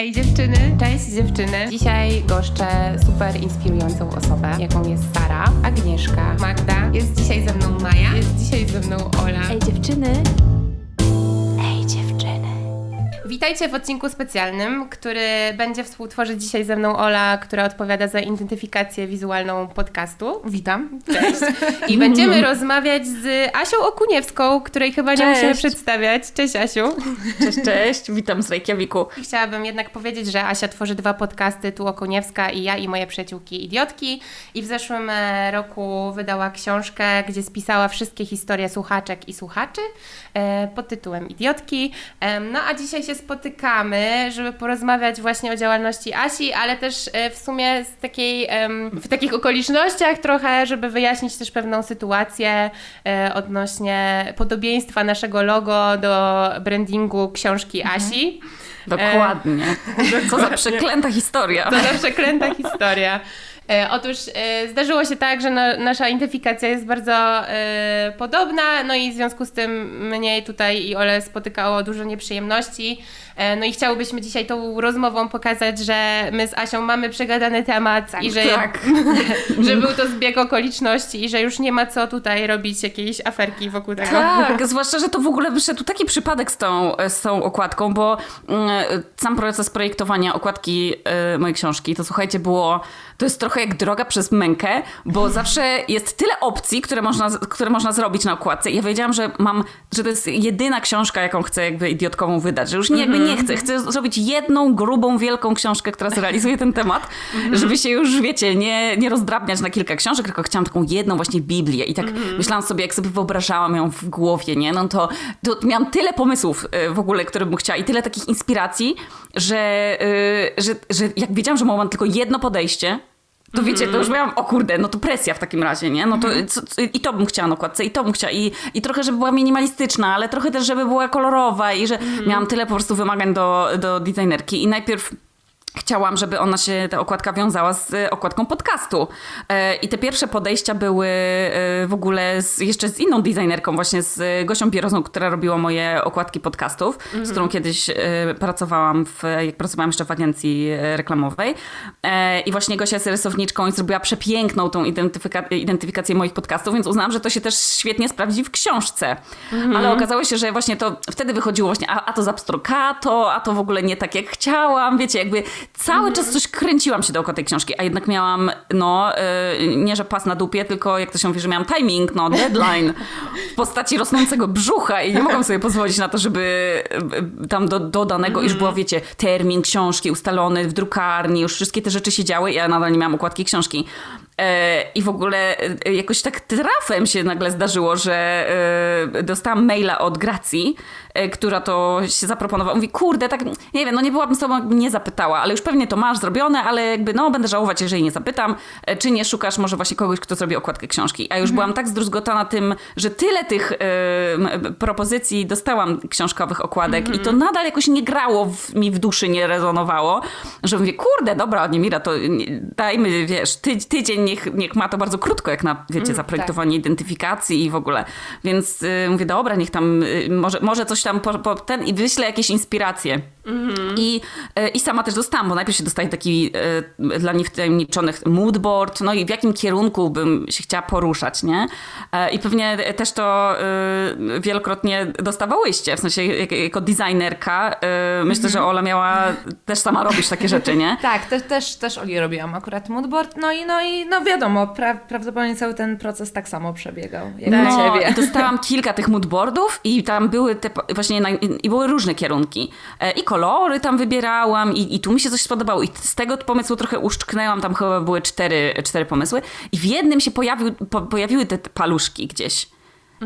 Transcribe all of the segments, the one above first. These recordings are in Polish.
Ej dziewczyny, cześć dziewczyny. Dzisiaj goszczę super inspirującą osobę, jaką jest Sara, Agnieszka, Magda. Jest dzisiaj ze mną Maja, jest dzisiaj ze mną Ola. Ej dziewczyny. Witajcie w odcinku specjalnym, który będzie współtworzyć dzisiaj ze mną Ola, która odpowiada za identyfikację wizualną podcastu. Witam. Cześć. I będziemy rozmawiać z Asią Okuniewską, której chyba nie Cześć. musimy przedstawiać. Cześć Asiu. Cześć, cześć. Witam z Reykjaviku. Chciałabym jednak powiedzieć, że Asia tworzy dwa podcasty, tu Okoniewska i ja i moje przyjaciółki Idiotki. I w zeszłym e, roku wydała książkę, gdzie spisała wszystkie historie słuchaczek i słuchaczy e, pod tytułem Idiotki. No a dzisiaj się spotykamy, żeby porozmawiać właśnie o działalności Asi, ale też e, w sumie z takiej, w takich okolicznościach trochę, żeby wyjaśnić też pewną sytuację e, odnośnie podobieństwa naszego logo do brandingu książki Asi. Dokładnie. Co za przeklęta historia. To za przeklęta historia. E, otóż e, zdarzyło się tak, że na, nasza identyfikacja jest bardzo e, podobna, no i w związku z tym mnie tutaj i Ole spotykało dużo nieprzyjemności. No i chciałybyśmy dzisiaj tą rozmową pokazać, że my z Asią mamy przegadany temat i że, tak. że był to zbieg okoliczności i że już nie ma co tutaj robić jakiejś aferki wokół tego. Tak, zwłaszcza, że to w ogóle wyszedł taki przypadek z tą, z tą okładką, bo mm, sam proces projektowania okładki mojej książki, to słuchajcie, było, to jest trochę jak droga przez mękę, bo zawsze jest tyle opcji, które można, które można zrobić na okładce. Ja wiedziałam, że mam, że to jest jedyna książka, jaką chcę jakby idiotkową wydać, że już nie, jakby nie chcę. Chcę zrobić jedną, grubą, wielką książkę, która zrealizuje ten temat, żeby się już, wiecie, nie, nie rozdrabniać na kilka książek, tylko chciałam taką jedną właśnie Biblię. I tak myślałam sobie, jak sobie wyobrażałam ją w głowie, nie? No to, to miałam tyle pomysłów y, w ogóle, które bym chciała i tyle takich inspiracji, że, y, że, że jak wiedziałam, że mam tylko jedno podejście, to wiecie, to już miałam, o kurde, no to presja w takim razie, nie? No to co, co, i to bym chciała na okładce, i to bym chciała, i, i trochę, żeby była minimalistyczna, ale trochę też, żeby była kolorowa i że miałam tyle po prostu wymagań do, do designerki. I najpierw Chciałam, żeby ona się, ta okładka wiązała z e, okładką podcastu. E, I te pierwsze podejścia były e, w ogóle z, jeszcze z inną designerką, właśnie z Gosią Pierozą, która robiła moje okładki podcastów, z którą kiedyś e, pracowałam, w, jak pracowałam jeszcze w agencji reklamowej. I właśnie Gosia jest rysowniczką i zrobiła przepiękną tą identyfika- identyfikację moich podcastów, więc uznałam, że to się też świetnie sprawdzi w książce. Ale okazało się, że właśnie to wtedy wychodziło właśnie, a, a to zabstrokato, a to w ogóle nie tak jak chciałam, wiecie, jakby cały czas coś kręciłam się dookoła tej książki, a jednak miałam, no, y, nie że pas na dupie, tylko jak to się mówi, że miałam timing, no, deadline w postaci rosnącego brzucha i nie mogłam sobie pozwolić na to, żeby y, tam do, do danego, już było, wiecie, termin książki ustalony w drukarni, już wszystkie te rzeczy się działy ja nadal nie miałam układki książki. E, I w ogóle e, jakoś tak trafem się nagle zdarzyło, że e, dostałam maila od Gracji, która to się zaproponowała. Mówi, kurde, tak, nie wiem, no nie byłabym z tobą, jakby nie zapytała, ale już pewnie to masz zrobione, ale jakby, no będę żałować, jeżeli nie zapytam. Czy nie szukasz może właśnie kogoś, kto zrobi okładkę książki? A już byłam tak zdruzgotana tym, że tyle tych m, propozycji dostałam książkowych okładek i to nadal jakoś nie grało w, mi w duszy, nie rezonowało, że mówię, kurde, dobra, Niemira, to dajmy, wiesz, ty, tydzień niech, niech ma to bardzo krótko, jak na, wiecie, zaprojektowanie identyfikacji i w ogóle. Więc y, mówię, dobra, niech tam, y, może, może coś tam po, po ten i wyślę jakieś inspiracje. I, y, I sama też dostałam, bo najpierw się dostaje taki y, dla niewtajemniczonych moodboard, no i w jakim kierunku bym się chciała poruszać, nie? E, I pewnie też to y, wielokrotnie dostawałyście, w sensie jak, jako designerka. y, Myślę, że Ola miała też sama robić takie rzeczy, nie? Tak, te, też, też Oli robiłam akurat moodboard, no i, no i no wiadomo, pra, prawdopodobnie cały ten proces tak samo przebiegał, jak No, Ciebie. dostałam kilka tych moodboardów i tam były te właśnie, i były różne kierunki. E, I kolory tam wybierałam i, i tu mi się coś spodobało i z tego pomysłu trochę uszczknęłam, tam chyba były cztery, cztery pomysły i w jednym się pojawił, po, pojawiły te paluszki gdzieś.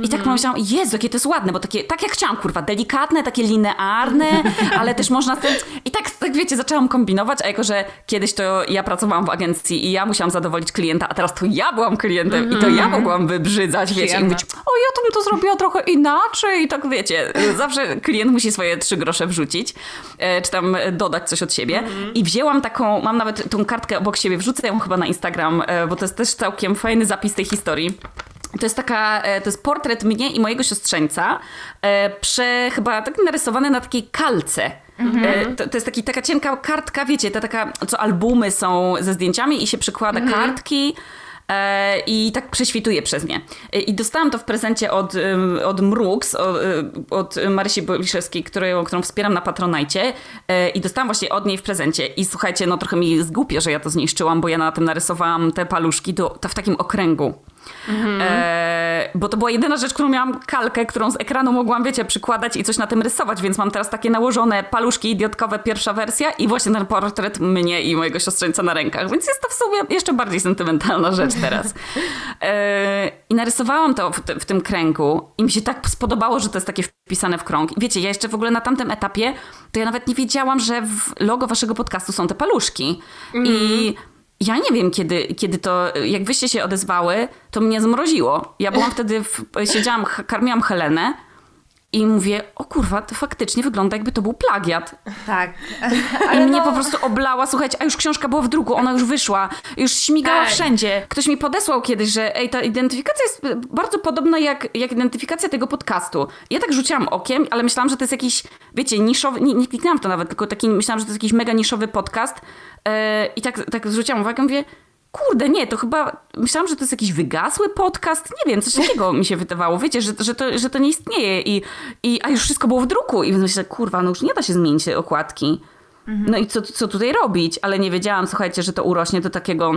I tak pomyślałam, Jezu, jakie to jest ładne, bo takie, tak jak chciałam, kurwa, delikatne, takie linearne, ale też można z tym... I tak, tak wiecie, zaczęłam kombinować, a jako, że kiedyś to ja pracowałam w agencji i ja musiałam zadowolić klienta, a teraz to ja byłam klientem i to ja mogłam wybrzydzać, wiecie, i Przyjemne. mówić, o ja to bym to zrobiła trochę inaczej i tak wiecie, zawsze klient musi swoje trzy grosze wrzucić, e, czy tam dodać coś od siebie i wzięłam taką, mam nawet tą kartkę obok siebie, wrzucę ją chyba na Instagram, e, bo to jest też całkiem fajny zapis tej historii. To jest taka, e, to jest portret mnie i mojego siostrzeńca, e, prze, chyba tak narysowany na takiej kalce. E, To, to jest taki, taka cienka kartka, wiecie, ta taka, co albumy są ze zdjęciami i się przykłada kartki. E, I tak prześwituje przez nie. I dostałam to w prezencie od, od Mrux, od, od Marysi Boliszewskiej, którą, którą wspieram na Patronajcie. I dostałam właśnie od niej w prezencie. I słuchajcie, no trochę mi zgłupie, że ja to zniszczyłam, bo ja na tym narysowałam te paluszki do, to w takim okręgu. E, bo to była jedyna rzecz, którą miałam kalkę, którą z ekranu mogłam, wiecie, przykładać i coś na tym rysować, więc mam teraz takie nałożone paluszki idiotkowe, pierwsza wersja i właśnie ten portret mnie i mojego siostrzeńca na rękach, więc jest to w sumie jeszcze bardziej sentymentalna rzecz teraz. E, I narysowałam to w, te- w tym kręgu i mi się tak spodobało, że to jest takie wpisane w krąg. I wiecie, ja jeszcze w ogóle na tamtym etapie, to ja nawet nie wiedziałam, że w logo waszego podcastu są te paluszki. I ja nie wiem, kiedy, kiedy to, jak wyście się odezwały, to mnie zmroziło. Ja byłam wtedy, w, siedziałam, karmiłam Helenę i mówię, o kurwa, to faktycznie wygląda jakby to był plagiat. Tak. I mnie po prostu oblała, słuchajcie, a już książka była w druku, ona już wyszła, już śmigała Tak. wszędzie. Ktoś mi podesłał kiedyś, że ej, ta identyfikacja jest bardzo podobna jak, jak identyfikacja tego podcastu. Ja tak rzuciłam okiem, ale myślałam, że to jest jakiś, wiecie, niszowy, nie, nie kliknęłam to nawet, tylko taki, myślałam, że to jest jakiś mega niszowy podcast e, i tak, tak zwróciłam uwagę, mówię, Kurde, nie, to chyba myślałam, że to jest jakiś wygasły podcast. Nie wiem, coś takiego mi się wydawało. Wiecie, że, że, to, że to nie istnieje. I, i, a już wszystko było w druku. I myślę, kurwa, no już nie da się zmienić tej okładki. No i co, co tutaj robić? Ale nie wiedziałam, słuchajcie, że to urośnie do takiego,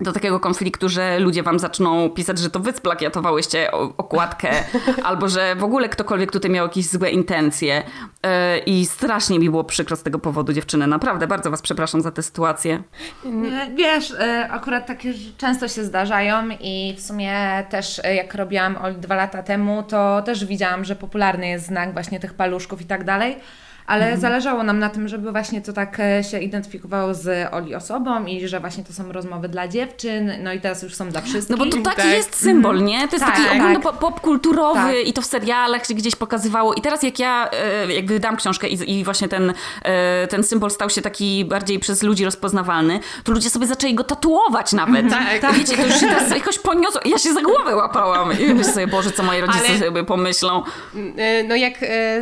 do takiego konfliktu, że ludzie wam zaczną pisać, że to wy splagiatowałyście okładkę, albo że w ogóle ktokolwiek tutaj miał jakieś złe intencje. Yy, I strasznie mi było przykro z tego powodu, dziewczyny. Naprawdę, bardzo was przepraszam za tę sytuację. Nie, Wiesz, e, akurat takie często się zdarzają i w sumie też e, jak robiłam Oli dwa lata temu, to też widziałam, że popularny jest znak właśnie tych paluszków i tak dalej. Ale Mhm. zależało nam na tym, żeby właśnie to tak e, się identyfikowało z Oli osobą i że właśnie to są rozmowy dla dziewczyn, no i teraz już są dla wszystkich. No bo to taki Tak. jest symbol, nie? To jest Tak, taki tak. ogólno pop- popkulturowy Tak. i to w serialach się gdzieś pokazywało. I teraz jak ja e, jakby wydam książkę i, i właśnie ten, e, ten symbol stał się taki bardziej przez ludzi rozpoznawalny, to ludzie sobie zaczęli go tatuować nawet. Tak. Wiecie, to już się teraz jakoś poniosło. Ja się za głowę łapałam. I myślę sobie, Boże, co moi rodzice Ale- sobie pomyślą. Y, No jak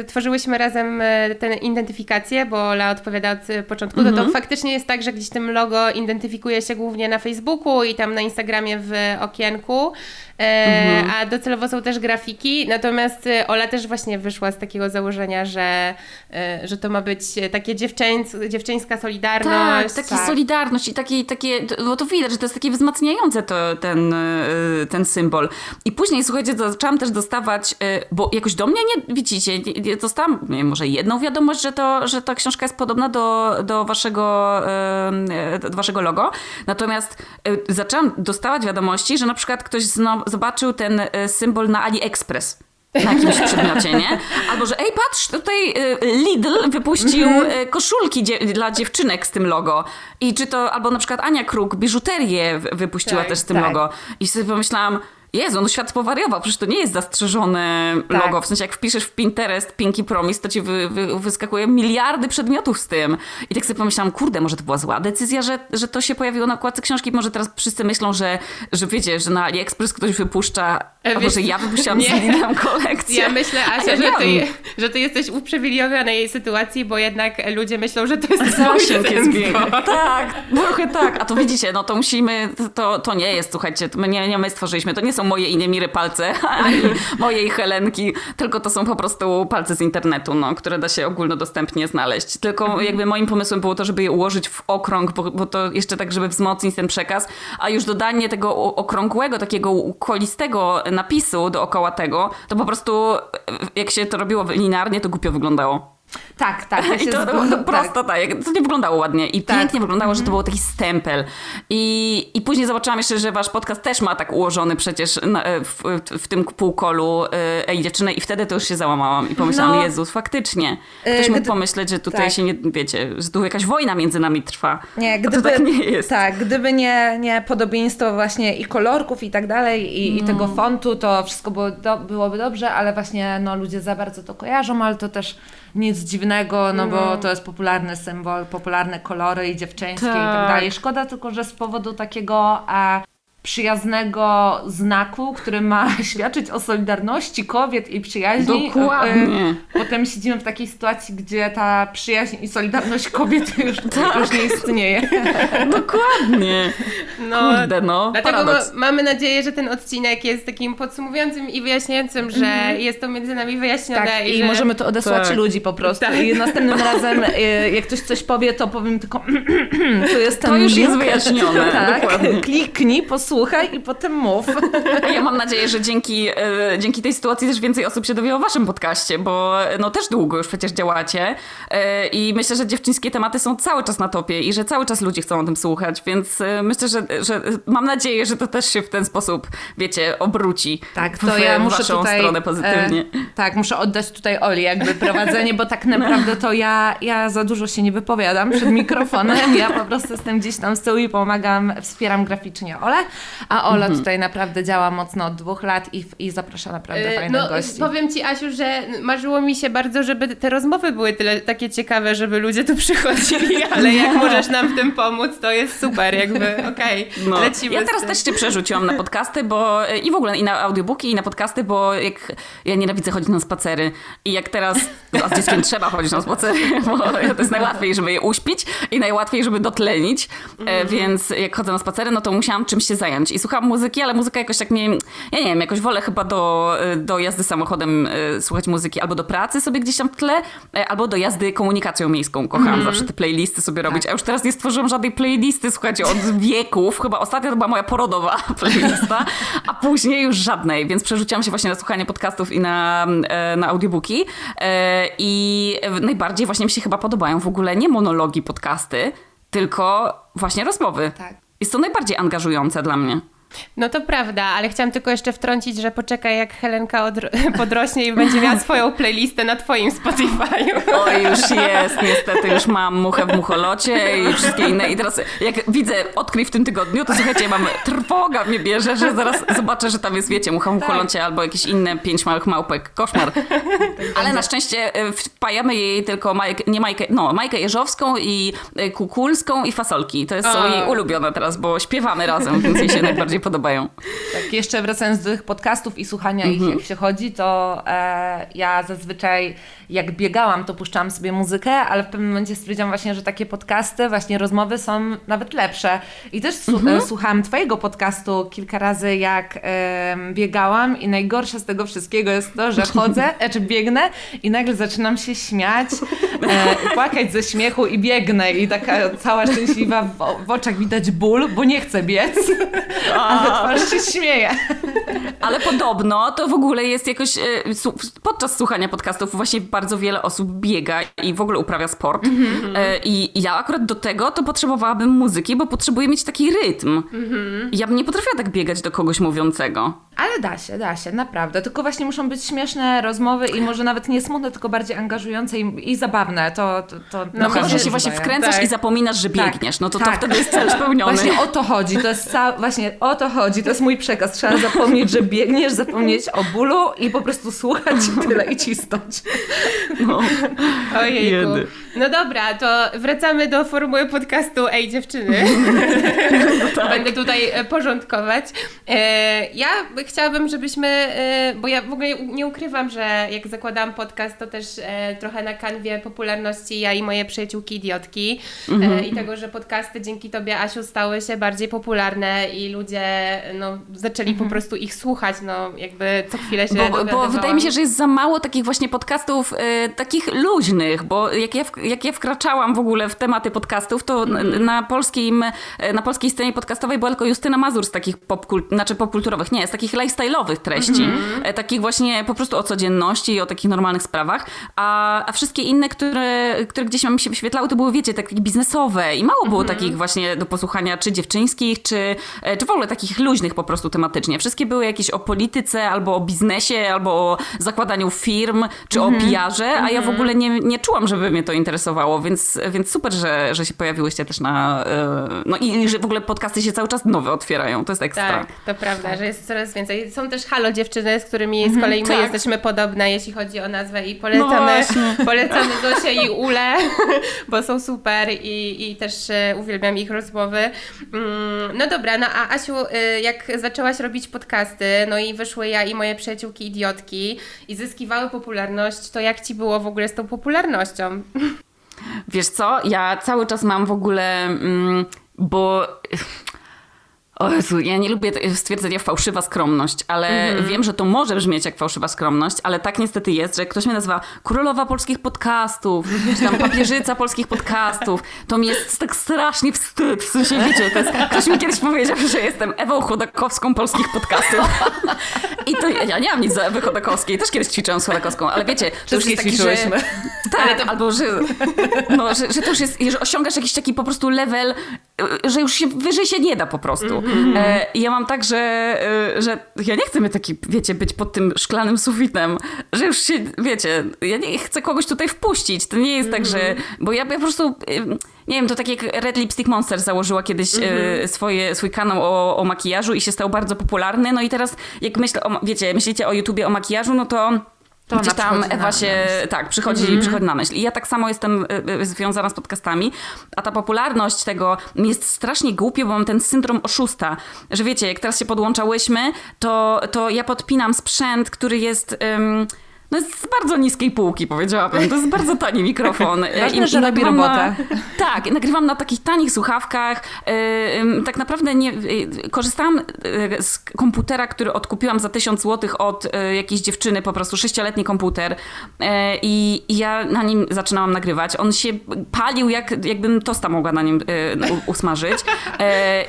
tworzyłyśmy razem tę identyfikację, bo Ola odpowiada od y, początku, to to faktycznie jest tak, że gdzieś tym logo identyfikuje się głównie na Facebooku i tam na Instagramie w okienku, y, a docelowo są też grafiki, natomiast y, Ola też właśnie wyszła z takiego założenia, że, y, że to ma być takie dziewczęc, dziewczyńska Tak, solidarność. taki solidarność i takie, takie, bo to widać, że to jest takie wzmacniające to, ten, ten symbol. I później, słuchajcie, zaczęłam też dostawać, bo jakoś do mnie, nie widzicie, nie- dostałam nie, wiem, może jedną wiadomość, że, to, że ta książka jest podobna do, do, waszego, do waszego logo. Natomiast zaczęłam dostawać wiadomości, że na przykład ktoś zno, zobaczył ten y, symbol na AliExpress na jakimś przedmiocie, nie? Albo, że ej, patrz, tutaj y, Lidl wypuścił y, koszulki dla dziewczynek z tym logo. I czy to, albo na przykład Ania Kruk biżuterię wypuściła Tak, też z tym tak. logo. I sobie pomyślałam, Jezu, no świat powariował, przecież to nie jest zastrzeżone Tak. logo. W sensie, jak wpiszesz w Pinterest Pinky Promise, to ci wy, wy, wyskakuje miliardy przedmiotów z tym. I tak sobie pomyślałam, kurde, może to była zła decyzja, że, że to się pojawiło na okładce książki. Może teraz wszyscy myślą, że, że wiecie, że na AliExpress ktoś wypuszcza, albo wiesz że ja wypuściłam z nie. Lidlem kolekcję. Ja myślę, Asia, ja że, ty, że ty jesteś uprzywilejowionej sytuacji, bo jednak ludzie myślą, że to jest Zasięg jest. Tak, trochę tak. A to widzicie, no to musimy, to, to nie jest, słuchajcie, to my nie, nie my stworzyliśmy, to nie są moje Inemiry palce, ani moje i Helenki, tylko to są po prostu palce z internetu, no, które da się ogólnodostępnie znaleźć. Tylko jakby moim pomysłem było to, żeby je ułożyć w okrąg, bo, bo to jeszcze tak, żeby wzmocnić ten przekaz, a już dodanie tego okrągłego, takiego kolistego napisu dookoła tego, to po prostu jak się to robiło linearnie, to głupio wyglądało. Tak, tak. Ja I to, to tak. prosto tak. To nie wyglądało ładnie. I Tak. pięknie wyglądało, że to był taki stempel. I, I później zobaczyłam jeszcze, że wasz podcast też ma tak ułożony przecież na, w, w tym półkolu e, Ej dziewczyny i wtedy to już się załamałam i pomyślałam, No. Jezus, faktycznie. Ktoś E, mógł gdy- pomyśleć, że tutaj tak. się nie, wiecie, że tu jakaś wojna między nami trwa. Nie, gdyby, tak nie jest. Tak, gdyby nie, nie podobieństwo właśnie i kolorków i tak dalej, i, i No. tego fontu, to wszystko było do, byłoby dobrze, ale właśnie no, ludzie za bardzo to kojarzą, ale to też nic dziwnego, no bo to jest popularny symbol, popularne kolory i dziewczyńskie i Tak. tak dalej. Szkoda tylko, że z powodu takiego a, przyjaznego znaku, który ma świadczyć o solidarności kobiet i przyjaźni. Dokładnie. E, Potem siedzimy w takiej sytuacji, gdzie ta przyjaźń i solidarność kobiet już, już nie istnieje. Dokładnie. No, Kurde, no. Dlatego ma, mamy nadzieję, że ten odcinek jest takim podsumowującym i wyjaśniającym, że jest to między nami wyjaśnione. Tak, i że... możemy to odesłać Tak. ludzi po prostu. Tak. I następnym razem, e, jak ktoś coś powie, to powiem tylko tu jest ten To już jest link. wyjaśnione, tak, dokładnie. kliknij, posłuchaj i potem mów. Ja mam nadzieję, że dzięki, e, dzięki tej sytuacji też więcej osób się dowie o waszym podcaście, bo no też długo już przecież działacie e, i myślę, że dziewczyńskie tematy są cały czas na topie i że cały czas ludzie chcą o tym słuchać, więc e, myślę, że, że mam nadzieję, że to też się w ten sposób, wiecie, obróci Tak, w, to ja w muszę waszą tutaj. stronę pozytywnie. E, tak, muszę oddać tutaj Oli jakby prowadzenie, bo tak naprawdę to ja, ja za dużo się nie wypowiadam przed mikrofonem. Ja po prostu jestem gdzieś tam z tyłu i pomagam, wspieram graficznie Ole, a Ola Mhm. tutaj naprawdę działa mocno od dwóch lat i, i zaprasza naprawdę E, fajnych No, gości. powiem Ci, Asiu, że marzyło mi się bardzo, żeby te rozmowy były tyle takie ciekawe, żeby ludzie tu przychodzili, ale jak możesz nam w tym pomóc, to jest super, jakby okej, No. lecimy Ja teraz też cię przerzuciłam na podcasty, bo i w ogóle i na audiobooki, i na podcasty, bo jak ja nienawidzę chodzić na spacery i jak teraz a z dzieckiem trzeba chodzić na spacery, bo to jest najłatwiej, żeby je uśpić i najłatwiej, żeby dotlenić, e, więc jak chodzę na spacery, no to musiałam czymś się zająć i słucham muzyki, ale muzyka jakoś tak mnie, ja nie wiem, jakoś wolę chyba do, e, do jazdy samochodem e, słuchać muzyki albo do pracy sobie gdzieś tam w tle, e, albo do jazdy komunikacją miejską. Kocham zawsze te playlisty sobie robić, a już teraz nie stworzyłam żadnej playlisty, słuchajcie, od wieków, chyba ostatnia to była moja porodowa playlista, a później już żadnej, więc przerzuciłam się właśnie na słuchanie podcastów i na, na audiobooki. I najbardziej właśnie mi się chyba podobają w ogóle nie monologi podcasty, tylko właśnie rozmowy. Tak. Jest to najbardziej angażujące dla mnie. No to prawda, ale chciałam tylko jeszcze wtrącić, że poczekaj jak Helenka odro- podrośnie i będzie miała swoją playlistę na Twoim Spotify'u. O, już jest, niestety już mam muchę w mucholocie i wszystkie inne. I teraz jak widzę odkryj w tym tygodniu, to słuchajcie, mam trwoga mnie bierze, że zaraz zobaczę, że tam jest, wiecie, mucha w mucholocie albo jakieś inne pięć małych małpek. Koszmar. Ale na szczęście e, wpajamy jej tylko Majkę, nie Majkę, no, Majkę Jeżowską i e, Kukulską i Fasolki. To jest, są jej ulubione teraz, bo śpiewamy razem, więc jej się najbardziej podobają. Tak, jeszcze wracając do tych podcastów i słuchania Mhm. ich, jak się chodzi, to e, ja zazwyczaj jak biegałam, to puszczałam sobie muzykę, ale w pewnym momencie stwierdziłam właśnie, że takie podcasty, właśnie rozmowy są nawet lepsze. I też Mhm. e, słuchałam Twojego podcastu kilka razy, jak em, biegałam i najgorsze z tego wszystkiego jest to, że chodzę, czy biegnę i nagle zaczynam się śmiać, e, płakać ze śmiechu i biegnę i taka cała szczęśliwa, w, w oczach widać ból, bo nie chcę biec, ale twarz się śmieje. Ale podobno to w ogóle jest jakoś. e, Podczas słuchania podcastów właśnie bardzo wiele osób biega i w ogóle uprawia sport. E, I ja akurat do tego to potrzebowałabym muzyki, bo potrzebuję mieć taki rytm. Ja bym nie potrafiła tak biegać do kogoś mówiącego. Ale da się, da się, naprawdę. Tylko właśnie muszą być śmieszne rozmowy i może nawet nie smutne, tylko bardziej angażujące i, i zabawne. To, to, to No naprawdę chyba, że się właśnie wkręcasz Tak. i zapominasz, że Tak, biegniesz. No to to tak. wtedy jest cel spełniony. Właśnie o to chodzi, to jest ca- właśnie o to chodzi, to jest mój przekaz. Trzeba zapomnieć, że biegniesz, zapomnieć o bólu i po prostu słuchać i tyle i cisnąć. No. Ojejku. Jedy. No dobra, to wracamy do formuły podcastu Ej dziewczyny. tak. Będę tutaj e, porządkować. E, ja chciałabym, żebyśmy, e, bo ja w ogóle nie ukrywam, że jak zakładałam podcast, to też trochę na kanwie popularności ja i moje przyjaciółki idiotki Mhm. i tego, że podcasty dzięki Tobie, Asiu, stały się bardziej popularne i ludzie no, zaczęli po prostu ich słuchać, no jakby co chwilę się Bo, bo wydaje mi się, że jest za mało takich właśnie podcastów e, takich luźnych, bo jak ja, jak ja wkraczałam w ogóle w tematy podcastów, to n- na, polskim, e, na polskiej scenie podcastowej była tylko Justyna Mazur z takich popkult, znaczy popkulturowych, nie, z takich lifestyle'owych treści, e, takich właśnie po prostu o codzienności i o takich normalnych sprawach, a, a wszystkie inne, które, które gdzieś mi się wyświetlały, to były, wiecie, takie biznesowe i mało było takich właśnie do posłuchania, czy dziewczyńskich, czy, czy w ogóle takich luźnych po prostu tematycznie. Wszystkie były jakieś o polityce, albo o biznesie, albo o zakładaniu firm, czy o PR-ze, a ja w ogóle nie, nie czułam, żeby mnie to interesowało. więc, więc super, że, że się pojawiłyście też na... No i, i że w ogóle podcasty się cały czas nowe otwierają, to jest ekstra. Tak, to prawda, tak. że jest coraz więcej. Są też halo dziewczyny, z którymi z kolei my tak. jesteśmy podobne, jeśli chodzi o nazwę i polecamy, no polecamy Zosię i Ule, bo są super i, i też uwielbiam ich rozmowy. Mm, no dobra, no a Asiu, jak zaczęłaś robić podcasty, no i wyszły ja i moje przyjaciółki idiotki i zyskiwały popularność, to jak Ci było w ogóle z tą popularnością? Wiesz co, ja cały czas mam w ogóle, mm, bo o Jezu, ja nie lubię stwierdzenia fałszywa skromność, ale mm wiem, że to może brzmieć jak fałszywa skromność, ale tak niestety jest, że ktoś mnie nazywa królowa polskich podcastów, czy tam papieżyca polskich podcastów. To mi jest tak strasznie wstyd. W sensie, wiecie, to jest, ktoś mi kiedyś powiedział, że jestem Ewą Chodakowską polskich podcastów. I to ja nie mam nic za Ewy Chodakowskiej. Też kiedyś ćwiczyłam z Chodakowską, ale wiecie, to już jest taki, że... Tak, to... albo że, no, że, że to już jest, że osiągasz jakiś taki po prostu level, że już się wyżej się nie da po prostu. Mm-hmm. E, ja mam tak, że, e, że ja nie chcę mieć taki, wiecie, być pod tym szklanym sufitem, że już się, wiecie, ja nie chcę kogoś tutaj wpuścić. To nie jest mm-hmm. tak, że, mhm. bo ja, ja po prostu nie wiem, to tak jak Red Lipstick Monster założyła kiedyś mm-hmm. swoje, swój kanał o, o makijażu i się stał bardzo popularny. No i teraz, jak myślę, o, wiecie, myślicie o YouTubie o makijażu, no to to Gdzieś tam Ewa się, tak, przychodzi, mm -hmm. przychodzi na myśl. I ja tak samo jestem y, y, związana z podcastami, a ta popularność tego jest strasznie głupia, bo mam ten syndrom oszusta, że wiecie, jak teraz się podłączałyśmy, to, to ja podpinam sprzęt, który jest... Um, no jest z bardzo niskiej półki, powiedziałabym. To jest bardzo tani mikrofon. Ważne, że robi robotę. Na, tak, nagrywam na takich tanich słuchawkach. Tak naprawdę nie, yy, korzystałam yy, z komputera, który odkupiłam za 1000 zł od jakiejś dziewczyny, po prostu sześcioletni komputer. I ja na nim zaczynałam nagrywać. On się palił, jak, jakbym tosta mogła na nim usmażyć.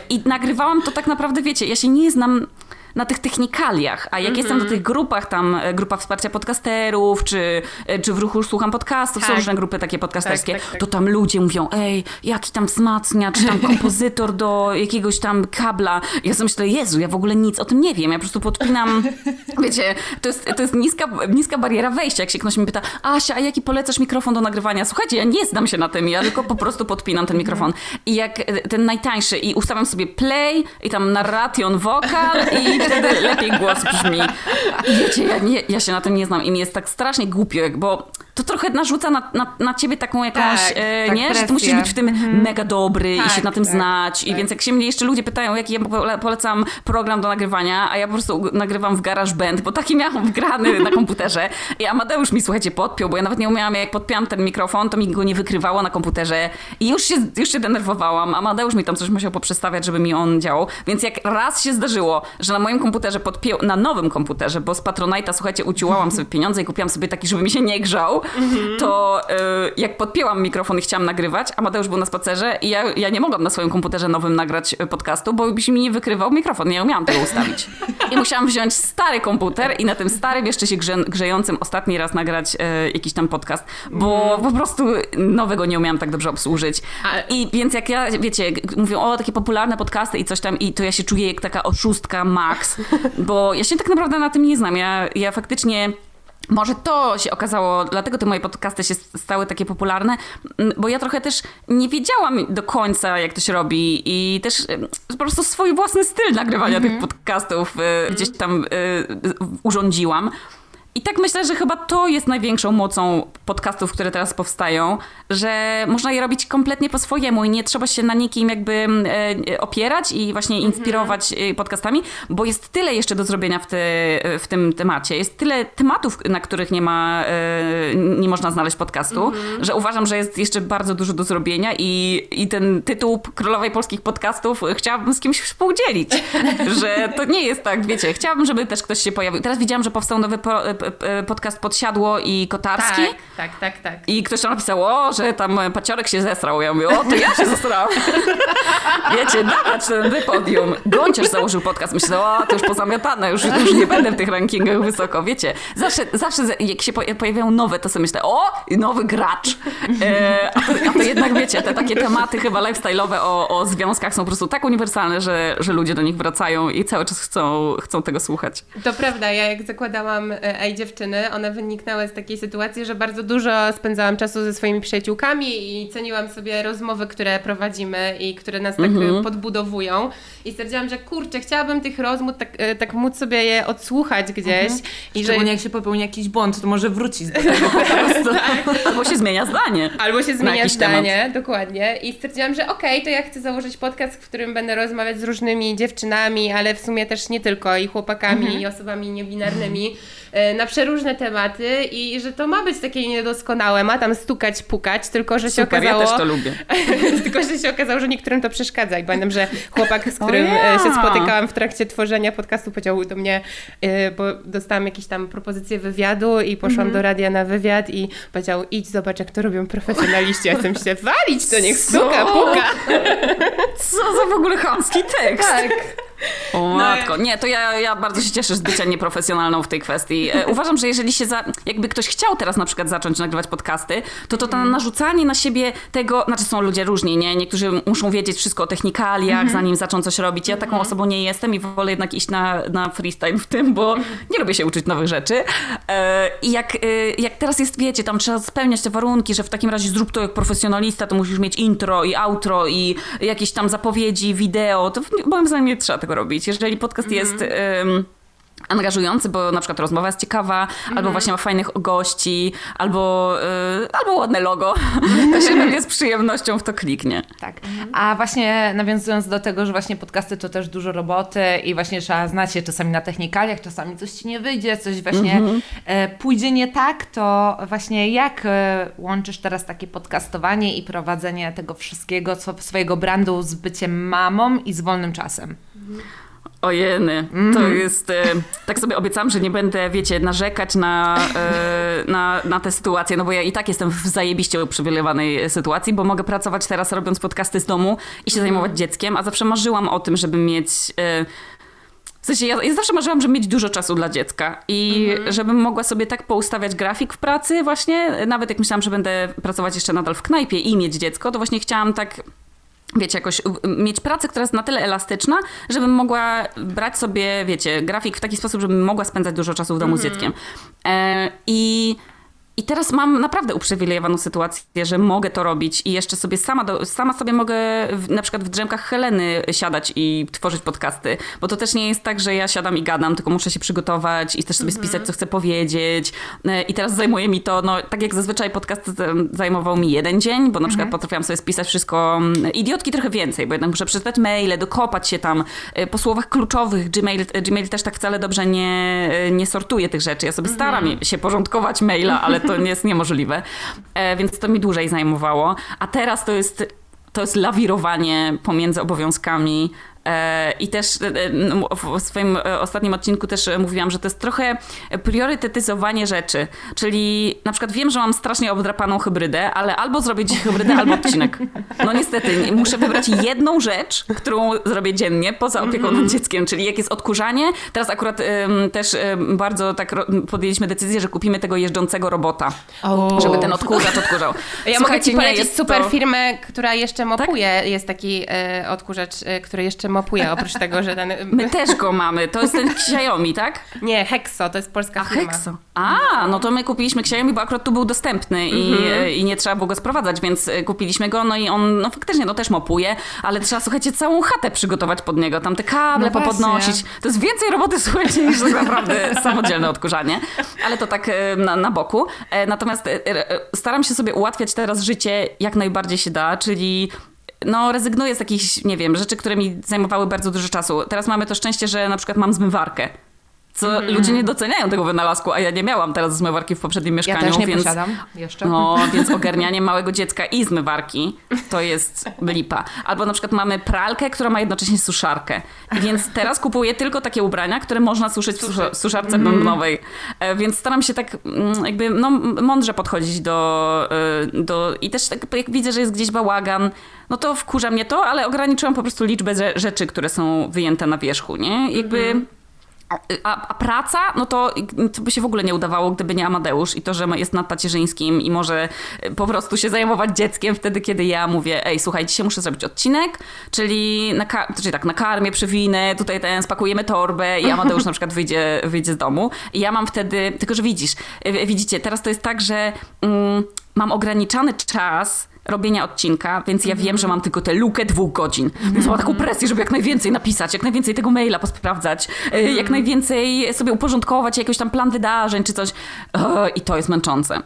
I nagrywałam to tak naprawdę, wiecie, ja się nie znam na tych technikaliach. A jak mm -hmm. jestem na tych grupach, tam e, grupa wsparcia podcasterów, czy, e, czy w ruchu słucham podcastów, tak. są różne grupy takie podcasterskie, tak, tak, tak, to tam ludzie mówią, ej, jaki tam wzmacnia, czy tam kompozytor do jakiegoś tam kabla. Ja sobie myślę, Jezu, ja w ogóle nic o tym nie wiem. Ja po prostu podpinam, wiecie, to jest, to jest niska, niska bariera wejścia. Jak się ktoś mi pyta, Asia, a jaki polecasz mikrofon do nagrywania? Słuchajcie, ja nie znam się na tym, ja tylko po prostu podpinam ten mikrofon. I jak e, ten najtańszy i ustawiam sobie play i tam narration wokal i wtedy lepiej głos brzmi. I wiecie, ja, nie, ja się na tym nie znam i mi jest tak strasznie głupio, bo to trochę narzuca na, na, na ciebie taką jakąś, tak, e, tak nie? Presję. Że ty musisz być w tym mhm. mega dobry tak, i się na tym tak, znać. I tak. więc jak się mnie jeszcze ludzie pytają, jaki ja polecam program do nagrywania, a ja po prostu nagrywam w GarageBand, bo taki miałam wgrany na komputerze. I Amadeusz mi, słuchajcie, podpiął, bo ja nawet nie umiałam, jak podpiąłem ten mikrofon, to mi go nie wykrywało na komputerze. I już się, już się denerwowałam. Amadeusz mi tam coś musiał poprzestawiać, żeby mi on działał. Więc jak raz się zdarzyło, że na moim komputerze podpiął, na nowym komputerze, bo z Patronite'a, słuchajcie, uciłałam sobie pieniądze i kupiłam sobie taki, żeby mi się nie grzał, Mhm. to y, jak podpięłam mikrofon i chciałam nagrywać, a Mateusz był na spacerze i ja, ja nie mogłam na swoim komputerze nowym nagrać y, podcastu, bo byś mi nie wykrywał mikrofon, nie umiałam tego ustawić. I musiałam wziąć stary komputer i na tym starym, jeszcze się grze, grzejącym ostatni raz nagrać y, jakiś tam podcast, bo mhm. po prostu nowego nie umiałam tak dobrze obsłużyć. I więc jak ja, wiecie, mówią, o, takie popularne podcasty i coś tam, i to ja się czuję jak taka oszustka max, bo ja się tak naprawdę na tym nie znam. Ja, ja faktycznie może to się okazało, dlatego te moje podcasty się stały takie popularne, bo ja trochę też nie wiedziałam do końca, jak to się robi i też po prostu swój własny styl nagrywania mm -hmm. tych podcastów y, gdzieś tam y, urządziłam. I tak myślę, że chyba to jest największą mocą podcastów, które teraz powstają, że można je robić kompletnie po swojemu i nie trzeba się na nikim jakby e, opierać i właśnie mhm. inspirować mm-hmm. podcastami, bo jest tyle jeszcze do zrobienia w, te, w tym temacie. Jest tyle tematów, na których nie ma, e, nie można znaleźć podcastu, mm-hmm. że uważam, że jest jeszcze bardzo dużo do zrobienia i, i ten tytuł Królowej Polskich Podcastów chciałabym z kimś współdzielić, że to nie jest tak, wiecie, chciałabym, żeby też ktoś się pojawił. Teraz widziałam, że powstał nowy E, podcast Podsiadło i Kotarski. Tak, tak, tak, tak. I ktoś tam napisał, o, że tam paciorek się zesrał. Ja mówię, o, to ja się zesrałam. Wiecie, dawać ten podium. Gąciarz założył podcast. Myślę, o, to już pozamiatane, już, już nie będę w tych rankingach wysoko. Wiecie, zawsze, zawsze jak się pojawiają nowe, to sobie myślę, o, nowy gracz. E, a, to, a, to, jednak, wiecie, te takie tematy chyba lifestyle'owe o, o związkach są po prostu tak uniwersalne, że, że ludzie do nich wracają i cały czas chcą, chcą tego słuchać. To prawda, ja jak zakładałam mojej dziewczyny, one wyniknęły z takiej sytuacji, że bardzo dużo spędzałam czasu ze swoimi przyjaciółkami i ceniłam sobie rozmowy, które prowadzimy i które nas tak Mhm. podbudowują. I stwierdziłam, że kurczę, chciałabym tych rozmów tak, e, tak móc sobie je odsłuchać gdzieś. I że Szczególnie jak się popełni jakiś błąd, to może wrócić do tego po prostu. Albo się zmienia zdanie. Albo się zmienia zdanie, dokładnie. I stwierdziłam, że okej, to ja chcę założyć podcast, w którym będę rozmawiać z różnymi dziewczynami, ale w sumie też nie tylko, i chłopakami, i osobami niebinarnymi e, na przeróżne tematy i że to ma być takie niedoskonałe, ma tam stukać, pukać, tylko że się Super, okazało... ja też to lubię. tylko, że się okazało, że niektórym to przeszkadza. I pamiętam, że chłopak, z którym ja. e, się spotykałam w trakcie tworzenia podcastu, powiedział do mnie, e, bo dostałam jakieś tam propozycje wywiadu i poszłam do radia na wywiad i powiedział, idź zobacz, jak to robią profesjonaliści. Ja chcę się walić, to niech stuka, puka. Co za w ogóle chamski tekst. Tak. O matko, nie, to ja, ja bardzo się cieszę z bycia nieprofesjonalną w tej kwestii. E, uważam, że jeżeli się, za, jakby ktoś chciał teraz na przykład zacząć nagrywać podcasty, to to, to narzucanie na siebie tego, znaczy są ludzie różni, nie? Niektórzy muszą wiedzieć wszystko o technikaliach, zanim zaczną coś robić. Ja taką osobą nie jestem i wolę jednak iść na, na freestyle w tym, bo nie lubię się uczyć nowych rzeczy. E, I jak, e, jak teraz jest, wiecie, tam trzeba spełniać te warunki, że w takim razie zrób to jak profesjonalista, to musisz mieć intro i outro i jakieś tam zapowiedzi, wideo, to moim zdaniem nie trzeba tego robić. Jeżeli podcast jest... em, angażujący, bo na przykład rozmowa jest ciekawa, albo właśnie ma fajnych gości, albo, y, albo ładne logo, to się pewnie z przyjemnością w to kliknie. Tak. A właśnie nawiązując do tego, że właśnie podcasty to też dużo roboty i właśnie trzeba znać się czasami na technikaliach, czasami coś ci nie wyjdzie, coś właśnie e, pójdzie nie tak, to właśnie jak e, łączysz teraz takie podcastowanie i prowadzenie tego wszystkiego, co, swojego brandu z byciem mamą i z wolnym czasem? Ojeny, to jest... E, tak sobie obiecałam, że nie będę, wiecie, narzekać na, e, na, na tę sytuację, no bo ja i tak jestem w zajebiście uprzywilejowanej sytuacji, bo mogę pracować teraz robiąc podcasty z domu i się zajmować dzieckiem, a zawsze marzyłam o tym, żeby mieć... E, w sensie ja, ja zawsze marzyłam, żeby mieć dużo czasu dla dziecka i żebym mogła sobie tak poustawiać grafik w pracy właśnie, nawet jak myślałam, że będę pracować jeszcze nadal w knajpie i mieć dziecko, to właśnie chciałam tak wiecie, jakoś mieć pracę, która jest na tyle elastyczna, żebym mogła brać sobie, wiecie, grafik w taki sposób, żebym mogła spędzać dużo czasu w domu z dzieckiem. E, I i teraz mam naprawdę uprzywilejowaną sytuację, że mogę to robić i jeszcze sobie sama, do, sama sobie mogę w, na przykład w drzemkach Heleny siadać i tworzyć podcasty, bo to też nie jest tak, że ja siadam i gadam, tylko muszę się przygotować i też sobie spisać, co chcę powiedzieć. E, I teraz zajmuje mi to, no tak jak zazwyczaj podcast zajmował mi jeden dzień, bo na przykład potrafiłam sobie spisać wszystko, mm, idiotki trochę więcej, bo jednak muszę przeczytać maile, dokopać się tam e, po słowach kluczowych. Gmail, Gmail też tak wcale dobrze nie, e, nie sortuje tych rzeczy. Ja sobie staram się porządkować maila, ale to jest niemożliwe. E, więc to mi dłużej zajmowało. A teraz to jest, to jest lawirowanie pomiędzy obowiązkami. E, I też e, w swoim e, ostatnim odcinku też mówiłam, że to jest trochę priorytetyzowanie rzeczy. Czyli na przykład wiem, że mam strasznie obdrapaną hybrydę, ale albo zrobię dziś hybrydę, albo odcinek. No niestety, muszę wybrać jedną rzecz, którą zrobię dziennie, poza opieką nad dzieckiem, czyli jak jest odkurzanie. Teraz akurat em, też em, bardzo tak podjęliśmy decyzję, że kupimy tego jeżdżącego robota, O. żeby ten odkurzacz odkurzał. Ja mogę Słuchajcie, Ci nie, polecić super to- firmę, która jeszcze mopuje. Jest taki e, odkurzacz, e, który jeszcze mopuje, oprócz tego, że ten... My też go mamy. To jest ten Xiaomi, tak? Nie, Hexo, to jest polska A, firma. Hexo. A, no to my kupiliśmy Xiaomi, bo akurat tu był dostępny i, Mhm. i nie trzeba było go sprowadzać, więc e, kupiliśmy go, no i on, no faktycznie, no też mopuje, ale trzeba, słuchajcie, całą chatę przygotować pod niego, tam te kable No popodnosić. To jest więcej roboty, słuchajcie, niż tak naprawdę samodzielne odkurzanie, ale to tak e, na, na boku. E, Natomiast e, staram się sobie ułatwiać teraz życie jak najbardziej się da, czyli no, rezygnuję z jakichś, nie wiem, rzeczy, które mi zajmowały bardzo dużo czasu. Teraz mamy to szczęście, że na przykład mam zmywarkę. Co ludzie nie doceniają tego wynalazku, a ja nie miałam teraz zmywarki w poprzednim Ja mieszkaniu, też nie więc. posiadam jeszcze. No, więc ogarnianie małego dziecka i zmywarki to jest lipa. Albo na przykład mamy pralkę, która ma jednocześnie suszarkę. Więc teraz kupuję tylko takie ubrania, które można suszyć w susza- suszarce bębnowej. E, Więc staram się tak mm, jakby no, mądrze podchodzić do, e, do... I też tak jak widzę, że jest gdzieś bałagan, no to wkurza mnie to, ale ograniczyłam po prostu liczbę rze- rzeczy, które są wyjęte na wierzchu, nie? Jakby... a, a, praca, no to, to by się w ogóle nie udawało, gdyby nie Amadeusz i to, że jest nad tacierzyńskim i może po prostu się zajmować dzieckiem wtedy, kiedy ja mówię, ej, słuchaj, dzisiaj muszę zrobić odcinek, czyli, na, czyli tak, nakarmię, przewinę, tutaj ten, spakujemy torbę i Amadeusz na przykład wyjdzie, wyjdzie z domu. I ja mam wtedy, tylko że widzisz, widzicie, teraz to jest tak, że mm, mam ograniczony czas, robienia odcinka, więc ja wiem, że mam tylko tę lukę dwóch godzin. Więc mam taką presję, żeby jak najwięcej napisać, jak najwięcej tego maila posprawdzać, e, jak najwięcej sobie uporządkować jakiś tam plan wydarzeń czy coś. I to jest męczące.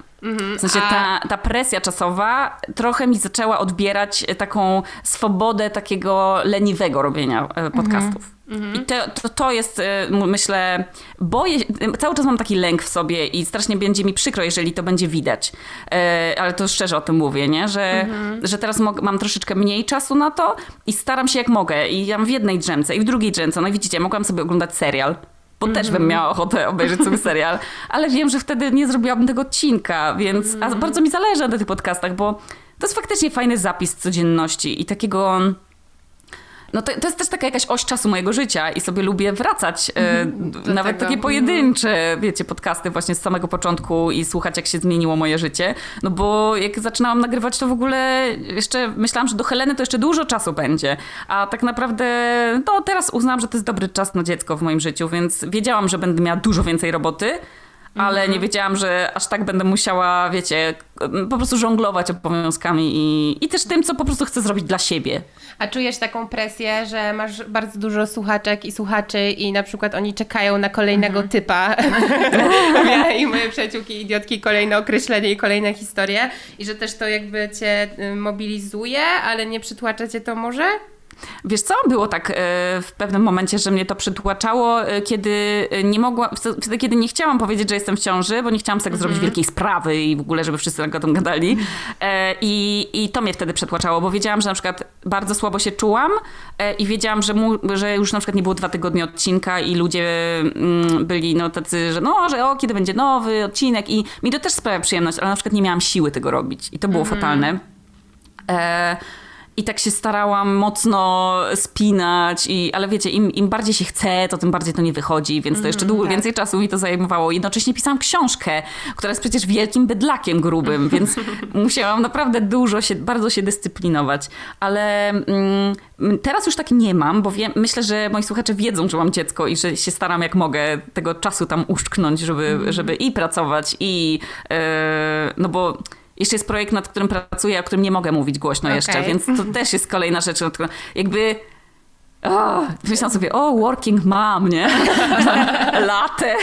W sensie ta, ta presja czasowa trochę mi zaczęła odbierać taką swobodę takiego leniwego robienia e, podcastów. Mhm. I to, to, to, jest, e, myślę, boję, cały czas mam taki lęk w sobie i strasznie będzie mi przykro, jeżeli to będzie widać. E, ale to szczerze o tym mówię, nie? Że, mhm. że teraz mam troszeczkę mniej czasu na to i staram się jak mogę. I ja mam w jednej drzemce i w drugiej drzemce. No i widzicie, mogłam sobie oglądać serial bo mm -hmm. też bym mhm. miała ochotę obejrzeć sobie serial, ale wiem, że wtedy nie zrobiłabym tego odcinka, więc mm -hmm. a mhm. bardzo mi zależy na tych podcastach, bo to jest faktycznie fajny zapis codzienności i takiego no to, to jest też taka jakaś oś czasu mojego życia i sobie lubię wracać, e, mhm. nawet tego. takie pojedyncze, wiecie, podcasty właśnie z samego początku i słuchać, jak się zmieniło moje życie. No bo jak zaczynałam nagrywać, to w ogóle jeszcze myślałam, że do Heleny to jeszcze dużo czasu będzie. A tak naprawdę, no teraz uznałam, że to jest dobry czas na dziecko w moim życiu, więc wiedziałam, że będę miała dużo więcej roboty ale nie wiedziałam, że aż tak będę musiała, wiecie, po prostu żonglować obowiązkami i, i też tym, co po prostu chcę zrobić dla siebie. A czujesz taką presję, że masz bardzo dużo słuchaczek i słuchaczy i na przykład oni czekają na kolejnego mhm. typa. ja i moje przyjaciółki idiotki kolejne określenie i kolejne historie i że też to jakby cię y, mobilizuje, ale nie przytłacza cię to może? Wiesz co, było tak e, w pewnym momencie, że mnie to przytłaczało, e, kiedy nie mogłam, wtedy kiedy nie chciałam powiedzieć, że jestem w ciąży, bo nie chciałam z tego zrobić mhm. wielkiej sprawy i w ogóle, żeby wszyscy tak o tym gadali. E, I, I to mnie wtedy przetłaczało, bo wiedziałam, że na przykład bardzo słabo się czułam i wiedziałam, że, mu, że już na przykład nie było dwa tygodnie odcinka i ludzie mm, byli no tacy, że no, że o, kiedy będzie nowy odcinek i mi to też sprawia przyjemność, ale na przykład nie miałam siły tego robić i to było mhm. fatalne. E, i tak się starałam mocno spinać, i, ale wiecie, im, im bardziej się chce, to tym bardziej to nie wychodzi, więc to jeszcze mm, długo, tak. więcej czasu mi to zajmowało. Jednocześnie pisałam książkę, która jest przecież wielkim bydlakiem grubym, więc musiałam naprawdę dużo się, bardzo się dyscyplinować. Ale mm, teraz już tak nie mam, bo wiem, myślę, że moi słuchacze wiedzą, że mam dziecko i że się staram jak mogę tego czasu tam uszczknąć, żeby, mm. żeby i pracować, i yy, no bo jeszcze jest projekt, nad którym pracuję, o którym nie mogę mówić głośno okay. jeszcze, więc to też jest kolejna rzecz, nad którą jakby o, myślałam sobie, o, working mom, nie? Latę,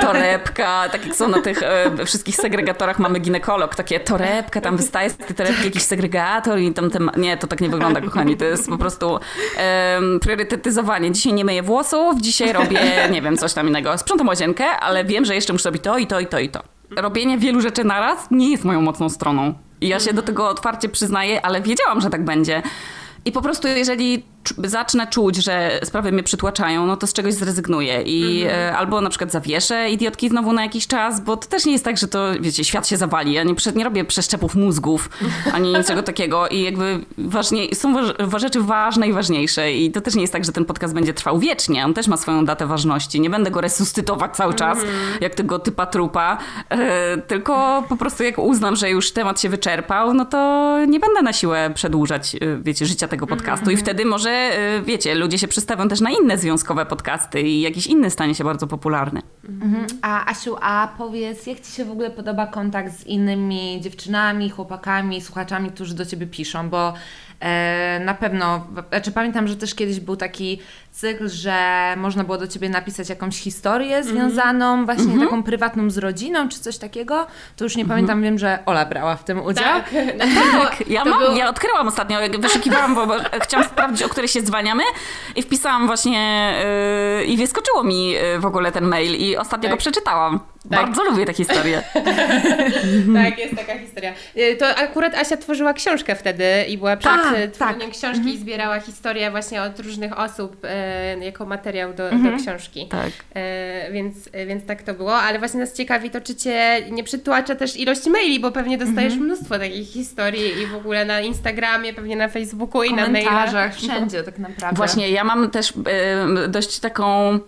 torebka, tak jak są na tych e, wszystkich segregatorach, mamy ginekolog, takie torebka, tam wystaje z tej torebki jakiś segregator i tam ten, nie, to tak nie wygląda, kochani, to jest po prostu e, priorytetyzowanie. Dzisiaj nie myję włosów, dzisiaj robię, nie wiem, coś tam innego. Sprzątam łazienkę, ale wiem, że jeszcze muszę robić to i to i to i to robienie wielu rzeczy naraz nie jest moją mocną stroną. I ja się do tego otwarcie przyznaję, ale wiedziałam, że tak będzie. I po prostu, jeżeli zacznę czuć, że sprawy mnie przytłaczają, no to z czegoś zrezygnuję i mhm. E, albo na przykład zawieszę idiotki znowu na jakiś czas, bo to też nie jest tak, że to, wiecie, świat się zawali. Ja nie, nie robię przeszczepów mózgów ani niczego takiego i jakby ważniej, są rzeczy ważne i ważniejsze i to też nie jest tak, że ten podcast będzie trwał wiecznie. On też ma swoją datę ważności. Nie będę go resuscytować cały czas, mhm. jak tego typa trupa, e, tylko po prostu jak uznam, że już temat się wyczerpał, no to nie będę na siłę przedłużać, e, wiecie, życia tego podcastu i mhm. wtedy może y, wiecie, ludzie się przystawią też na inne związkowe podcasty i jakiś inny stanie się bardzo popularny. Mhm. A Asiu, a powiedz, jak Ci się w ogóle podoba kontakt z innymi dziewczynami, chłopakami, słuchaczami, którzy do Ciebie piszą, bo na pewno, znaczy pamiętam, że też kiedyś był taki cykl, że można było do ciebie napisać jakąś historię mhm. związaną mm. właśnie mm -hmm. taką prywatną z rodziną, czy coś takiego. To już nie mm -hmm. pamiętam, wiem, że Ola brała w tym udział. Tak, tak. ja, mam, był... ja odkryłam ostatnio, wyszukiwałam, bo, chciałam sprawdzić, o której się zwalniamy i wpisałam właśnie yy, i wyskoczyło mi yy, w ogóle ten mail i ostatnio tak. go przeczytałam. Tak. Bardzo lubię te historie. tak, jest taka historia. Y, to akurat Asia tworzyła książkę wtedy i była przed tak, tworzeniem tak. książki i mhm. zbierała historię właśnie od różnych osób e, jako materiał do, mhm. do książki. Tak. E, więc, więc tak to było, ale właśnie nas ciekawi to, czy Cię nie przytłacza też ilość maili, bo pewnie dostajesz mhm. mnóstwo takich historii i w ogóle na Instagramie, pewnie na Facebooku i na mailach. wszędzie tak naprawdę. Właśnie, ja mam też e, dość taką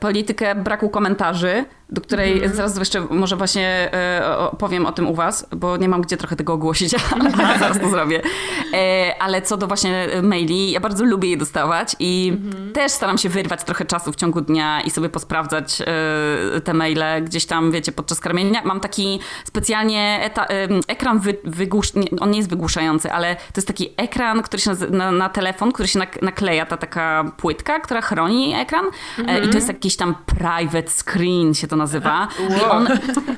politykę braku komentarzy, do której Mhm. zaraz jeszcze może właśnie e, opowiem o tym u was, bo nie mam gdzie trochę tego ogłosić, ale zaraz to zrobię. E, ale co do właśnie maili, ja bardzo lubię je dostawać i Mhm. też staram się wyrwać trochę czasu w ciągu dnia i sobie posprawdzać e, te maile gdzieś tam, wiecie, podczas karmienia. Mam taki specjalnie e, ekran wy, wygłusz, on nie jest wygłuszający, ale to jest taki ekran, który się na, na telefon, który się nak, nakleja, ta taka płytka, która chroni ekran e, i to jest jakiś tam private screen się to nazywa. I on,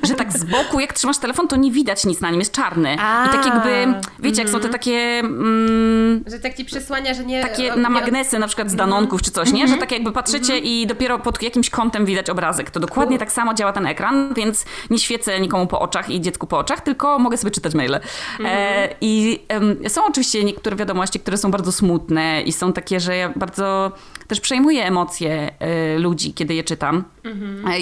że tak z boku, jak trzymasz telefon, to nie widać nic na nim, jest czarny. I tak jakby, wiecie, jak są te takie... Mm, Że tak ci przesłania, że nie... takie na magnesy na przykład z danonków czy coś, nie? Że tak jakby patrzycie i dopiero pod jakimś kątem widać obrazek. To dokładnie tak samo działa ten ekran, więc nie świecę nikomu po oczach i dziecku po oczach, tylko mogę sobie czytać maile. E, I em, są oczywiście niektóre wiadomości, które są bardzo smutne i są takie, że ja bardzo też przejmuję emocje e, ludzi, kiedy je czytam.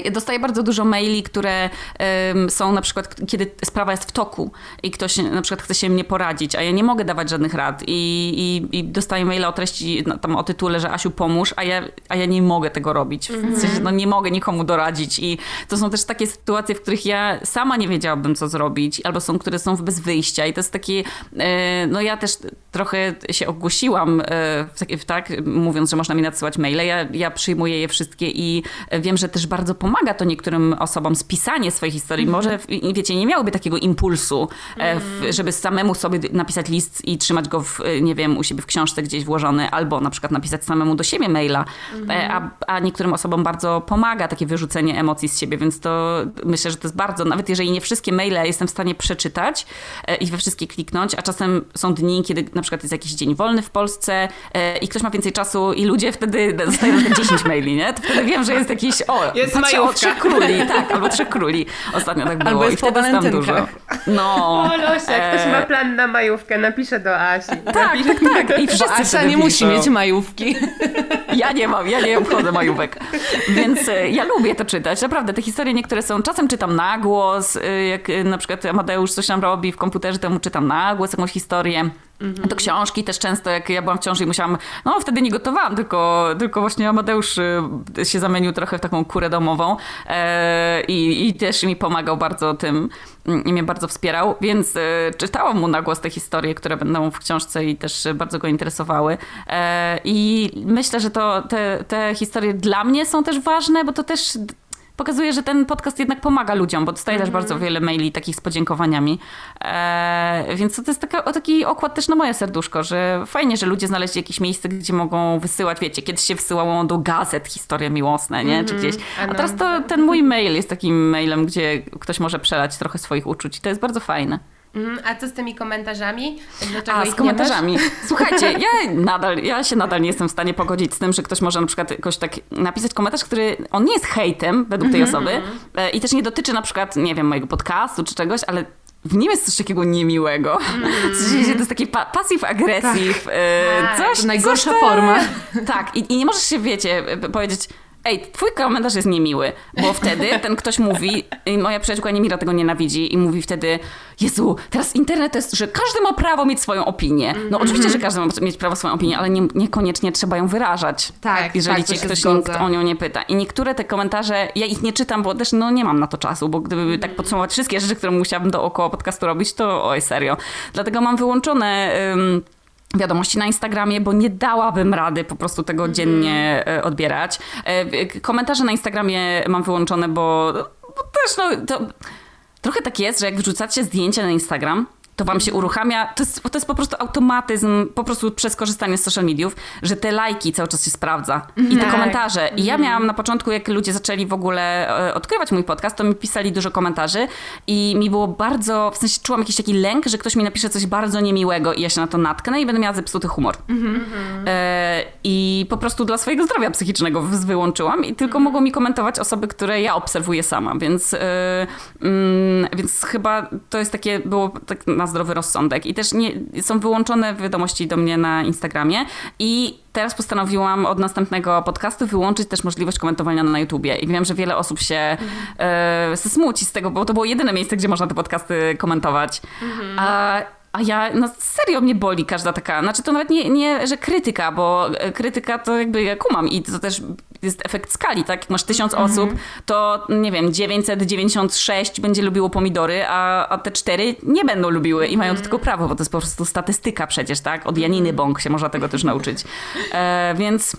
E, Dostaję bardzo dużo maili, które em, są na przykład, kiedy sprawa jest w toku i ktoś na przykład chce się mnie poradzić, a ja nie mogę dawać żadnych rad i, i, i dostaję maila o treści, no, tam o tytule, że Asiu pomóż, a ja, a ja nie mogę tego robić. W sensie, no nie mogę nikomu doradzić i to są też takie sytuacje, w których ja sama nie wiedziałabym, co zrobić, albo są, które są bez wyjścia i to jest taki, e, no ja też trochę się ogłosiłam, e, tak, mówiąc, że można mi nadsyłać maile. Ja, ja przyjmuję je wszystkie i wiem, że też bardzo pomaga to niektórym osobom spisanie swojej historii. Może, w- i wiecie, nie miałyby takiego impulsu, e, w, żeby samemu sobie napisać list i trzymać go, w, e, nie wiem, u siebie w książce gdzieś włożony, albo na przykład napisać samemu do siebie maila. E, A, a niektórym osobom bardzo pomaga takie wyrzucenie emocji z siebie, więc to myślę, że to jest bardzo, nawet jeżeli nie wszystkie maile jestem w stanie przeczytać e, i we wszystkie kliknąć, a czasem są dni, kiedy na przykład jest jakiś dzień wolny w Polsce e, i ktoś ma więcej czasu i ludzie wtedy dostają na przykład 10 maili, nie? To wtedy wiem, że jest jakiś, o, Jest patrzę o trzech króli, tak, albo trzech króli. Ostatnio tak było Albo i jest po wtedy tam dużo. No. O Losia, jak ktoś e, ma plan na majówkę, napiszę do Asi. Tak, tak, tak. I wszyscy Bo Asia nie musi piszą. mieć majówki. Ja nie mam, ja nie obchodzę majówek. Więc e, ja lubię to czytać. Naprawdę, te historie niektóre są, czasem czytam na głos, e, jak e, na przykład Amadeusz coś tam robi w komputerze, to mu czytam na głos jakąś historię. Do książki też często, jak ja byłam w ciąży i musiałam, no wtedy nie gotowałam, tylko, tylko właśnie Amadeusz e, się zamienił trochę w taką kurę domową e, i, i też mi pomagał bardzo tym i mnie bardzo wspierał, więc e, czytałam mu na głos te historie, które będą w książce i też bardzo go interesowały. E, I myślę, że to te, te historie dla mnie są też ważne, bo to też pokazuje, że ten podcast jednak pomaga ludziom, bo dostaję też bardzo wiele maili takich z podziękowaniami. E, więc to jest taka, o taki okład też na moje serduszko, że fajnie, że ludzie znaleźli jakieś miejsce, gdzie mogą wysyłać, wiecie, kiedyś się wysyłało do gazet historie miłosne, nie? Czy gdzieś. A Ano. teraz to ten mój mail jest takim mailem, gdzie ktoś może przelać trochę swoich uczuć i to jest bardzo fajne. Mhm, A co z tymi komentarzami? Dlaczego A, z komentarzami. Słuchajcie, ja nadal, ja się nadal nie jestem w stanie pogodzić z tym, że ktoś może na przykład jakoś tak napisać komentarz, który, on nie jest hejtem według tej osoby e, i też nie dotyczy na przykład, nie wiem, mojego podcastu czy czegoś, ale w nim jest coś takiego niemiłego. Sensie, to jest taki pa- passive aggressive, e, Tak, coś, to najgorsza coś forma. Tak, i, i nie możesz się, wiecie, p- powiedzieć, ej, twój komentarz jest niemiły, bo wtedy ten ktoś mówi, i moja przyjaciółka Niemira tego nienawidzi i mówi wtedy, Jezu, teraz internet to jest, że każdy ma prawo mieć swoją opinię. No oczywiście, że każdy ma mieć prawo swoją opinię, ale nie, niekoniecznie trzeba ją wyrażać. Tak, Jeżeli tak, cię ktoś nikt o nią nie pyta. I niektóre te komentarze, ja ich nie czytam, bo też no, nie mam na to czasu, bo gdyby tak podsumować wszystkie rzeczy, które musiałabym dookoła podcastu robić, to oj, serio. Dlatego mam wyłączone... ym, wiadomości na Instagramie, bo nie dałabym rady po prostu tego dziennie e, odbierać. E, Komentarze na Instagramie mam wyłączone, bo, bo też no, to trochę tak jest, że jak wrzucacie zdjęcia na Instagram, to wam się uruchamia, to jest, to jest po prostu automatyzm, po prostu przez korzystanie z social mediów, że te lajki cały czas się sprawdza. I te Tak. komentarze. I ja miałam na początku, jak ludzie zaczęli w ogóle e, odkrywać mój podcast, to mi pisali dużo komentarzy i mi było bardzo, w sensie czułam jakiś taki lęk, że ktoś mi napisze coś bardzo niemiłego i ja się na to natknę i będę miała zepsuty humor. E, I po prostu dla swojego zdrowia psychicznego wy- wyłączyłam i tylko mogą mi komentować osoby, które ja obserwuję sama, więc, e, mm, więc chyba to jest takie, było tak na zdrowy rozsądek. I też nie, są wyłączone wiadomości do mnie na Instagramie i teraz postanowiłam od następnego podcastu wyłączyć też możliwość komentowania na YouTubie. I wiem, że wiele osób się e, smuci z tego, bo to było jedyne miejsce, gdzie można te podcasty komentować. A A ja, no serio mnie boli każda taka, znaczy to nawet nie, nie że krytyka, bo e, krytyka to jakby ja kumam i to też jest efekt skali, tak? Jak masz tysiąc Mhm. osób, to nie wiem, 996 będzie lubiło pomidory, a, a te cztery nie będą lubiły i mają do tego prawo, bo to jest po prostu statystyka przecież, tak? Od Janiny Bąk się można tego też nauczyć. E, więc...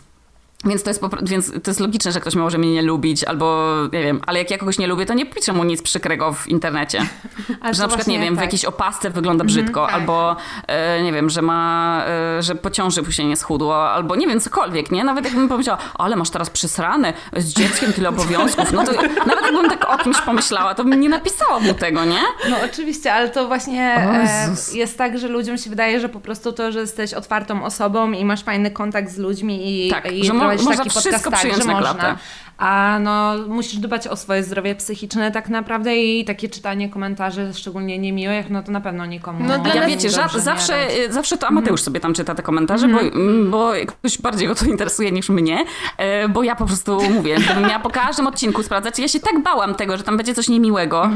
Więc to, jest więc to jest logiczne, że ktoś może mnie nie lubić, albo nie wiem, ale jak ja kogoś nie lubię, to nie piszę mu nic przykrego w internecie. Że na przykład, nie wiem, w tak. jakiejś opasce wygląda brzydko, tak. albo e, nie wiem, że ma, e, że po ciąży się nie schudło, albo nie wiem, cokolwiek, nie? Nawet jakbym powiedziała, ale masz teraz przysrane, z dzieckiem tyle obowiązków, no to nawet jakbym tak o kimś pomyślała, to bym nie napisała mu tego, nie? No oczywiście, ale to właśnie e, jest tak, że ludziom się wydaje, że po prostu to, że jesteś otwartą osobą i masz fajny kontakt z ludźmi i, Tak, i że prowadzisz można taki wszystko podcast, tak, że na można. klatę. A no musisz dbać o swoje zdrowie psychiczne tak naprawdę i takie czytanie komentarzy, szczególnie niemiłych, no to na pewno nikomu No dla Ja wiecie, za, zawsze, radzi. zawsze to Amateusz sobie tam czyta te komentarze, bo, mm, bo ktoś bardziej go to interesuje niż mnie, e, bo ja po prostu mówię, gdybym miała po każdym odcinku sprawdzać, ja się tak bałam tego, że tam będzie coś niemiłego,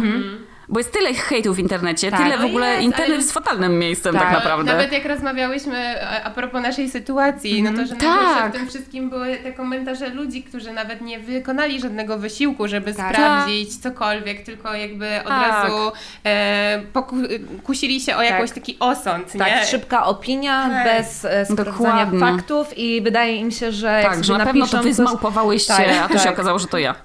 bo jest tyle hejtu w internecie, Tak. tyle w No ogóle, jest, internet ale- jest fatalnym miejscem tak, Tak. naprawdę. Nawet jak rozmawiałyśmy a, a propos naszej sytuacji, no to, że Tak. najgorsze w tym wszystkim były te komentarze ludzi, którzy nawet nie wykonali żadnego wysiłku, żeby Tak. sprawdzić cokolwiek, tylko jakby od Tak. razu e, poku- kusili się o jakiś taki osąd, Tak, nie? szybka opinia, Tak. bez e, sprawdzania Dokładnie. faktów i wydaje im się, że jak Tak, że na pewno to wy zmałpowałyście, Tak, a to się tak. okazało, że to ja.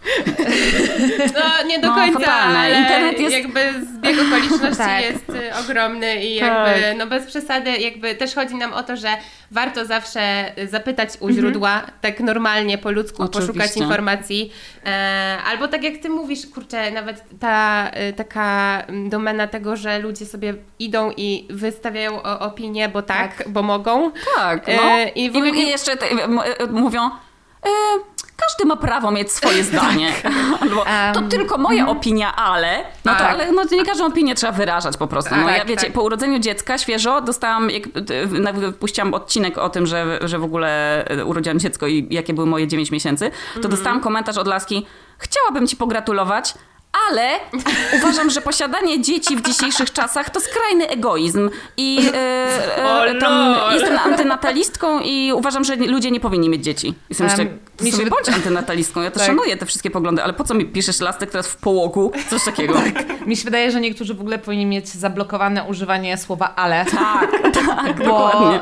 No nie do No, końca, fatalne. ale Internet jest- jakby zbieg okoliczności Tak. jest y, ogromny i Tak. jakby, no bez przesady, jakby też chodzi nam o to, że warto zawsze y, zapytać u źródła, tak normalnie, po ludzku, Oczywiście. poszukać informacji. E, albo tak jak ty mówisz, kurczę, nawet ta y, taka mm, domena tego, że ludzie sobie idą i wystawiają opinie, bo tak, bo mogą. Tak, no. E, i I, w ogóle i nie- jeszcze te, m- e, mówią, każdy ma prawo mieć swoje zdanie. Albo, to Em, tylko moja opinia, ale... No to, Tak. ale no, nie każdą opinię trzeba wyrażać po prostu. No, Tak, ja wiecie, tak. po urodzeniu dziecka świeżo dostałam, jak, e, puściłam odcinek o tym, że, że w ogóle e, urodziłam dziecko i jakie były moje 9 miesięcy, to Mhm. dostałam komentarz od laski, chciałabym ci pogratulować, ale uważam, że posiadanie dzieci w dzisiejszych czasach to skrajny egoizm. I e, e, tam lol. jestem antynatalistką i uważam, że ludzie nie powinni mieć dzieci. Jestem Em, jeszcze, mi się- bądź antynatalistką, ja to Tak. szanuję te wszystkie poglądy, ale po co mi piszesz lastek teraz w połogu? Coś takiego. Mi się wydaje, że niektórzy w ogóle powinni mieć zablokowane używanie słowa ale. Tak, tak, Bo... dokładnie.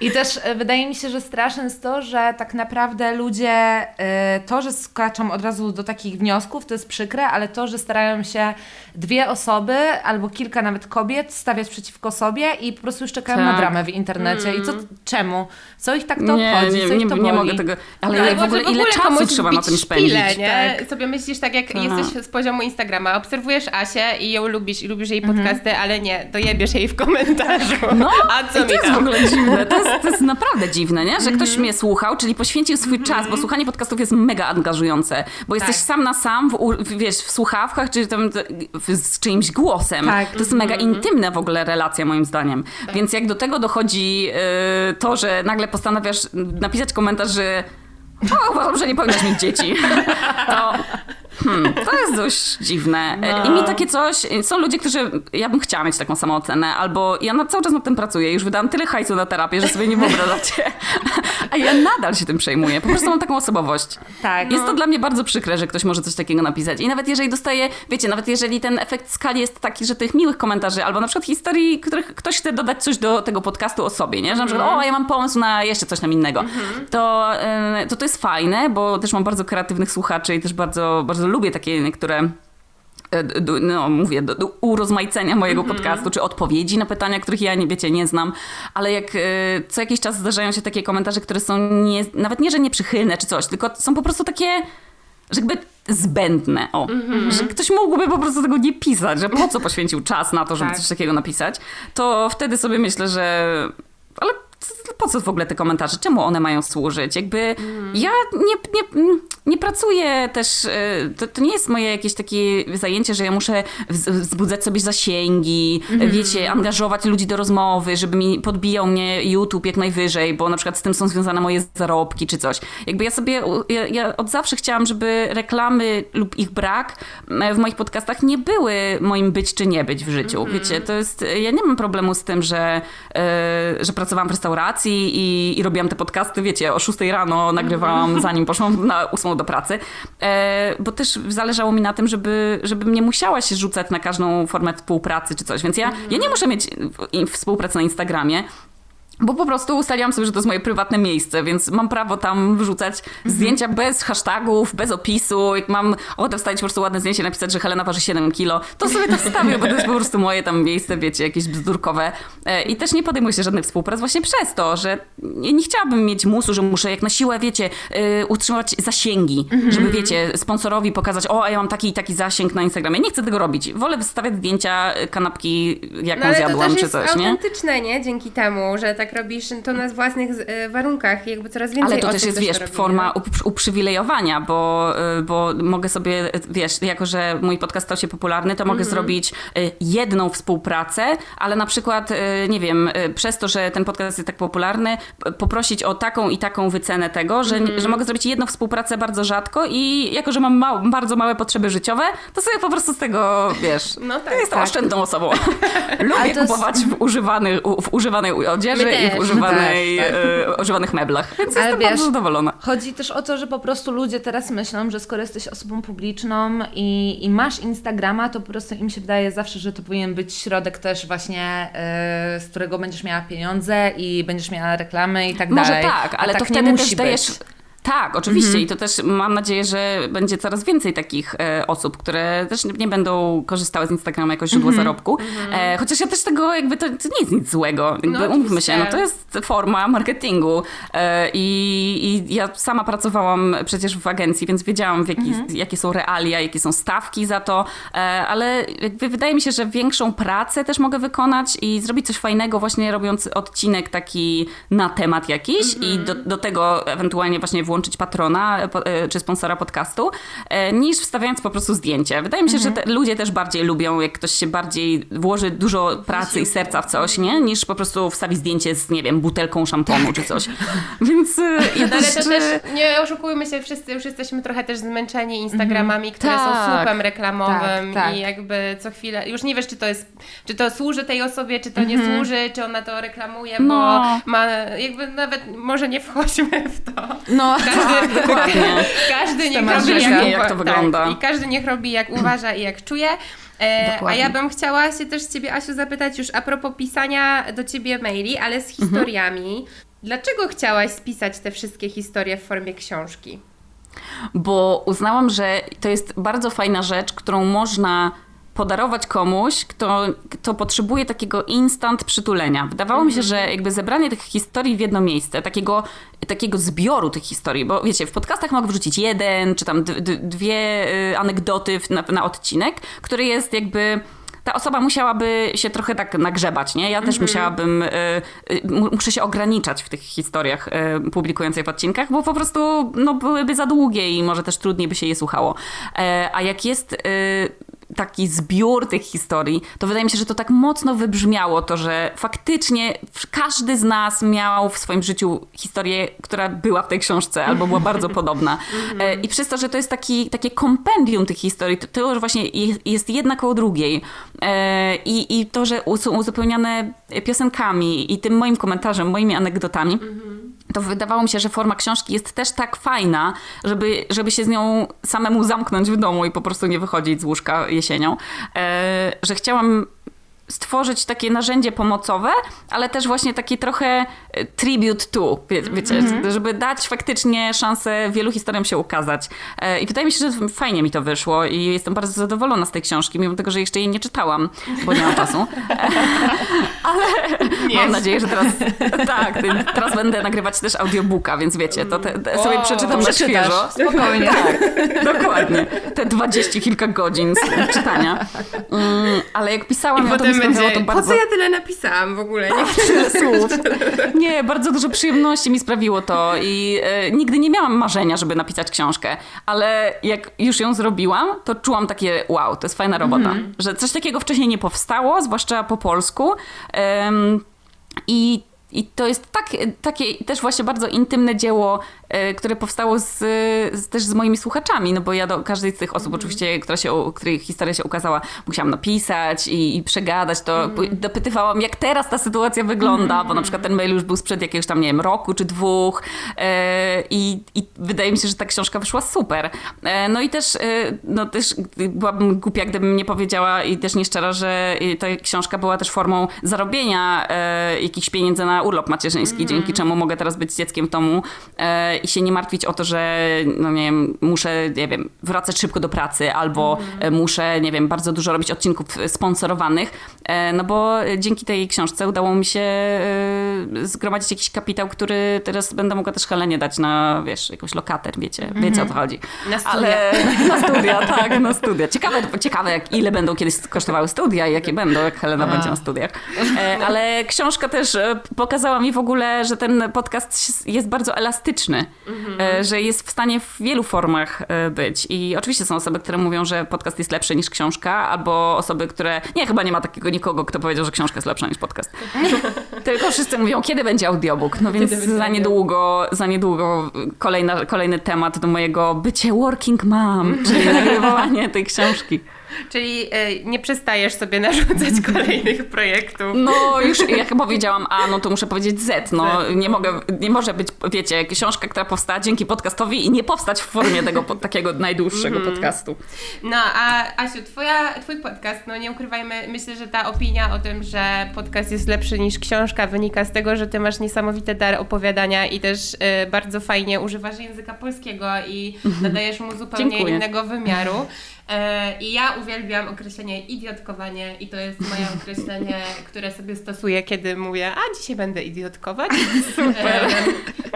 I też e, wydaje mi się, że straszne jest to, że tak naprawdę ludzie, e, to, że skaczą od razu do takich wniosków, to jest przykre, ale to, że starają się dwie osoby albo kilka nawet kobiet stawiać przeciwko sobie i po prostu już czekają Tak. na dramę w internecie. I co, czemu? Co ich tak to Nie, obchodzi? nie, co ich nie, to nie mogę tego. Ale, No, w ogóle może ile czasu trzeba na tym spędzić? Szpilę, nie? Tak. Sobie myślisz tak, jak Aha. jesteś z poziomu Instagrama, obserwujesz Asię i ją lubisz i lubisz jej podcasty, ale nie, dojebiesz jej w komentarzu. No, A co mi to jest tam? w ogóle dziwne. To jest, to jest naprawdę dziwne, nie? Że ktoś mnie słuchał, czyli poświęcił swój czas, bo słuchanie podcastów jest mega angażujące, bo jesteś Tak. sam na sam, w, w, wiesz, w słuchawkach, czy tam z czyimś głosem. Tak. To jest mega intymna w ogóle relacja, moim zdaniem. Więc jak do tego dochodzi y, to, że nagle postanawiasz napisać komentarz, że o, uważam, że nie powinnaś mieć dzieci, to Hmm, to jest dość dziwne. No. I mi takie coś, są ludzie, którzy, ja bym chciała mieć taką samą ocenę, albo ja na, cały czas nad tym pracuję, już wydałam tyle hajsu na terapię, że sobie nie wyobrażacie. A ja nadal się tym przejmuję, po prostu mam taką osobowość. Tak. Jest to dla mnie bardzo przykre, że ktoś może coś takiego napisać. I nawet jeżeli dostaje, wiecie, nawet jeżeli ten efekt skali jest taki, że tych miłych komentarzy, albo na przykład historii, których ktoś chce dodać coś do tego podcastu o sobie, nie? Że na przykład, o, ja mam pomysł na jeszcze coś tam innego. To, y, to to jest fajne, bo też mam bardzo kreatywnych słuchaczy i też bardzo, bardzo lubię takie niektóre e, no mówię, do, do urozmaicenia mojego podcastu, czy odpowiedzi na pytania, których ja nie wiecie, nie znam, ale jak e, co jakiś czas zdarzają się takie komentarze, które są nie, nawet nie, że nieprzychylne czy coś, tylko są po prostu takie, że jakby zbędne, o, że ktoś mógłby po prostu tego nie pisać, że po co poświęcił czas na to, żeby Tak. coś takiego napisać, to wtedy sobie myślę, że ale po co w ogóle te komentarze? Czemu one mają służyć? Jakby mm. ja nie, nie, nie pracuję też, e, to, to, nie jest moje jakieś takie zajęcie, że ja muszę wzbudzać sobie zasięgi, mm. wiecie, angażować ludzi do rozmowy, żeby mi podbijał mnie YouTube jak najwyżej, bo na przykład z tym są związane moje zarobki czy coś. Jakby ja sobie, ja, ja od zawsze chciałam, żeby reklamy lub ich brak w moich podcastach nie były moim być czy nie być w życiu. Mm. Wiecie, to jest, ja nie mam problemu z tym, że, że pracowałam w restauracji, i, i robiłam te podcasty, wiecie, o 6 rano nagrywałam, zanim poszłam na 8 do pracy, e, bo też zależało mi na tym, żeby, żebym nie musiała się rzucać na każdą formę współpracy czy coś, więc ja, ja nie muszę mieć współpracy na Instagramie, bo po prostu ustaliłam sobie, że to jest moje prywatne miejsce, więc mam prawo tam wrzucać mhm. zdjęcia bez hashtagów, bez opisu. Jak mam ochotę wstawić po prostu ładne zdjęcie, napisać, że Helena waży 7 kilo, to sobie to wstawię, bo to jest po prostu moje tam miejsce, wiecie, jakieś bzdurkowe. E, I też nie podejmuję się żadnych współprac właśnie przez to, że nie, chciałabym mieć musu, że muszę jak na siłę, wiecie, yy, utrzymywać zasięgi, mhm. żeby, wiecie, sponsorowi pokazać, o, a ja mam taki i taki zasięg na Instagramie. Nie chcę tego robić. Wolę wystawiać zdjęcia kanapki, jaką no, zjadłam, czy coś, nie? autentyczne, nie? Dzięki temu, że tak robisz to na własnych e, warunkach, jakby coraz więcej Ale to też jest, wiesz, forma uprzywilejowania, bo, e, bo mogę sobie, wiesz, jako że mój podcast stał się popularny, to mogę mm -hmm. zrobić e, jedną współpracę, ale na przykład, nie wiem, przez to, że ten podcast jest tak popularny, poprosić o taką i taką wycenę tego, że, mm -hmm. że mogę zrobić jedną współpracę bardzo rzadko i jako, że mam mał, bardzo małe potrzeby życiowe, to sobie po prostu z tego, wiesz, no tak, jestem tak. oszczędną osobą. Lubię kupować w, używanych, w używanej odzieży i w używanej tak, tak. używanych meblach. Więc Ale jestem wiesz, bardzo zadowolona. Chodzi też o to, że po prostu ludzie teraz myślą, że skoro jesteś osobą publiczną i, i masz Instagrama, to po prostu im się wydaje zawsze, że to powinien być środek też właśnie, yy, z którego będziesz miała pieniądze i będziesz miała reklamy i tak Może dalej. Może tak, ale to tak wtedy też dajesz... Być tak, oczywiście mhm. i to też mam nadzieję, że będzie coraz więcej takich e, osób, które też nie będą korzystały z Instagrama jako źródło mhm. zarobku. E, chociaż ja też tego jakby to, to nie jest nic złego. Jakby no, umówmy się, no to jest forma marketingu e, i, i, ja sama pracowałam przecież w agencji, więc wiedziałam jaki, mhm. jakie są realia, jakie są stawki za to, e, ale jakby wydaje mi się, że większą pracę też mogę wykonać i zrobić coś fajnego właśnie robiąc odcinek taki na temat jakiś i do, do tego ewentualnie właśnie włączyć patrona e, e, czy sponsora podcastu, e, niż wstawiając po prostu zdjęcie. Wydaje mi się, mhm. że te, ludzie też bardziej lubią, jak ktoś się bardziej włoży dużo pracy i serca w coś, nie? Niż po prostu wstawi zdjęcie z, nie wiem, butelką szamponu czy coś. Więc ja no, Ale to też, nie oszukujmy się, wszyscy już jesteśmy trochę też zmęczeni Instagramami, mhm. które tak. są słupem reklamowym tak, tak. i jakby co chwilę, już nie wiesz, czy to jest, czy to służy tej osobie, czy to nie mhm. służy, czy ona to reklamuje, no. bo ma, jakby nawet może nie wchodźmy w to. No, każdy, tak, dokładnie. każdy niech robi jak, jak to wygląda. Tak, I każdy niech robi jak uważa i jak czuje. E, a ja bym chciała się też Ciebie, Asiu, zapytać już a propos pisania do Ciebie maili, ale z mhm. historiami. Mhm. Dlaczego chciałaś spisać te wszystkie historie w formie książki? Bo uznałam, że to jest bardzo fajna rzecz, którą można podarować komuś, kto, kto potrzebuje takiego instant przytulenia. Wydawało mi się, że jakby zebranie tych historii w jedno miejsce, takiego, takiego zbioru tych historii, bo wiecie, w podcastach mogę wrzucić jeden, czy tam dwie y, anegdoty na, na odcinek, który jest jakby ta osoba musiałaby się trochę tak nagrzebać, nie? Ja też mm -hmm. musiałabym, y, y, muszę się ograniczać w tych historiach y, publikujących w odcinkach, bo po prostu no, byłyby za długie i może też trudniej by się je słuchało. E, a jak jest taki zbiór tych historii, to wydaje mi się, że to tak mocno wybrzmiało to, że faktycznie każdy z nas miał w swoim życiu historię, która była w tej książce albo była bardzo podobna. E, I przez to, że to jest taki, takie kompendium tych historii, to, to właśnie jest jedna koło drugiej. E, I, I to, że są uzupełniane piosenkami i tym moim komentarzem, moimi anegdotami, to wydawało mi się, że forma książki jest też tak fajna, żeby, żeby się z nią samemu zamknąć w domu i po prostu nie wychodzić z łóżka jesienią, e, że chciałam stworzyć takie narzędzie pomocowe, ale też właśnie taki trochę e, tribute to, wie, wiecie, mm -hmm. żeby dać faktycznie szansę wielu historiom się ukazać. E, I wydaje mi się, że fajnie mi to wyszło i jestem bardzo zadowolona z tej książki, mimo tego, że jeszcze jej nie czytałam, bo nie mam czasu. ale nie mam nadzieję, że teraz tak, teraz będę nagrywać też audiobooka, więc wiecie, to te, te sobie przeczytam na świeżo. Spokojnie. Tak, dokładnie. Te dwadzieścia kilka godzin czytania. Mm, ale jak pisałam, I potem będzie, to bardzo... po co ja tyle napisałam w ogóle? Nie słów. Nie, bardzo dużo przyjemności mi sprawiło to i e, nigdy nie miałam marzenia, żeby napisać książkę, ale jak już ją zrobiłam, to czułam takie wow, to jest fajna robota, że coś takiego wcześniej nie powstało, zwłaszcza po polsku. Em, I i to jest tak, takie też właśnie bardzo intymne dzieło, które powstało z, z, też z moimi słuchaczami, no bo ja do każdej z tych osób oczywiście, która się, której historia się ukazała, musiałam napisać i, i przegadać to. Dopytywałam, jak teraz ta sytuacja wygląda, bo na przykład ten mail już był sprzed jakiegoś tam, nie wiem, roku czy dwóch e, i, i wydaje mi się, że ta książka wyszła super. E, no i też, e, no też byłabym głupia, gdybym nie powiedziała i też nieszczera, że ta książka była też formą zarobienia e, jakichś pieniędzy na urlop macierzyński, Mhm. dzięki czemu mogę teraz być dzieckiem w domu e, i się nie martwić o to, że no nie wiem, muszę, nie wiem, wracać szybko do pracy albo Mhm. e, muszę, nie wiem, bardzo dużo robić odcinków sponsorowanych, e, no bo dzięki tej książce udało mi się e, zgromadzić jakiś kapitał, który teraz będę mogła też Helenie dać na, wiesz, jakąś lokater, wiecie, wiecie o co chodzi. Mhm. Na studia. Ale na studia, tak, na studia. Ciekawe, ciekawe jak, ile będą kiedyś kosztowały studia i jakie będą, jak Helena będzie na studiach. E, ale książka też e, pokazała mi w ogóle, że ten podcast jest bardzo elastyczny, e, że jest w stanie w wielu formach e, być. I oczywiście są osoby, które mówią, że podcast jest lepszy niż książka, albo osoby, które... Nie, chyba nie ma takiego nikogo, kto powiedział, że książka jest lepsza niż podcast. Tylko wszyscy mówią, kiedy będzie audiobook. No więc za niedługo, za niedługo kolejna, kolejny temat do mojego bycie working mom, czyli nagrywanie tej książki. Czyli e, nie przestajesz sobie narzucać kolejnych projektów. No już jak powiedziałam A, no to muszę powiedzieć Z. No nie mogę, nie może być, wiecie, książka, która powstała dzięki podcastowi i nie powstać w formie tego takiego najdłuższego podcastu. No, a Asiu, twoja, twój podcast, no nie ukrywajmy, myślę, że ta opinia o tym, że podcast jest lepszy niż książka wynika z tego, że ty masz niesamowity dar opowiadania i też e, bardzo fajnie używasz języka polskiego i nadajesz mu zupełnie Dziękuję. innego wymiaru. E, I ja uwielbiam określenie idiotkowanie i to jest moje określenie, które sobie stosuję, kiedy mówię, a dzisiaj będę idiotkować. Super.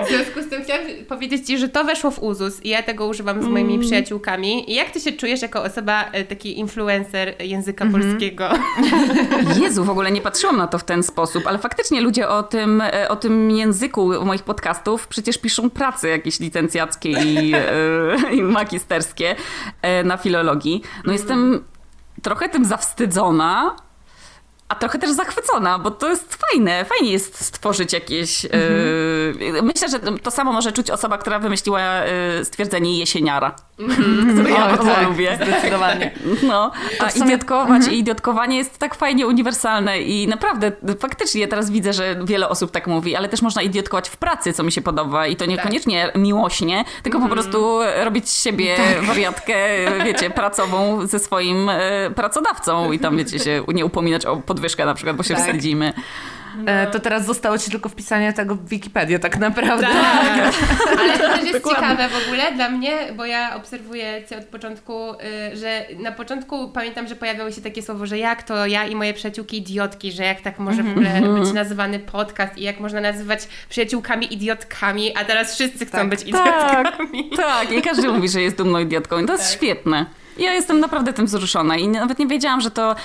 W związku z tym chciałam powiedzieć Ci, że to weszło w uzus i ja tego używam z moimi przyjaciółkami. I jak Ty się czujesz jako osoba, e, taki influencer języka polskiego? Jezu, w ogóle nie patrzyłam na to w ten sposób, ale faktycznie ludzie o tym, e, o tym języku moich podcastów przecież piszą prace jakieś licencjackie i, e, i magisterskie e, na filologii. No jestem trochę tym zawstydzona, a trochę też zachwycona, bo to jest fajne. Fajnie jest stworzyć jakieś... e, myślę, że to samo może czuć osoba, która wymyśliła e, stwierdzenie jesieniara, które ja bardzo tak, lubię. Zdecydowanie. No, a sumie- idiotkować i idiotkowanie jest tak fajnie uniwersalne i naprawdę, faktycznie teraz widzę, że wiele osób tak mówi, ale też można idiotkować w pracy, co mi się podoba i to niekoniecznie miłośnie, tylko po prostu robić z siebie wariatkę, wiecie, pracową ze swoim e, pracodawcą i tam, wiecie, się nie upominać o podwyżkę na przykład, bo się Tak. wstydzimy. E, to teraz zostało Ci tylko wpisanie tego w Wikipedię tak naprawdę. Tak. Ale to też jest Dokładnie. ciekawe w ogóle dla mnie, bo ja obserwuję Cię od początku, y, że na początku pamiętam, że pojawiało się takie słowo, że jak to ja i moje przyjaciółki idiotki, że jak tak może w ogóle być nazywany podcast i jak można nazywać przyjaciółkami idiotkami, a teraz wszyscy chcą Tak. być Tak, idiotkami. tak. I każdy mówi, że jest dumną idiotką. I to jest świetne. Ja jestem naprawdę tym wzruszona i nawet nie wiedziałam, że to...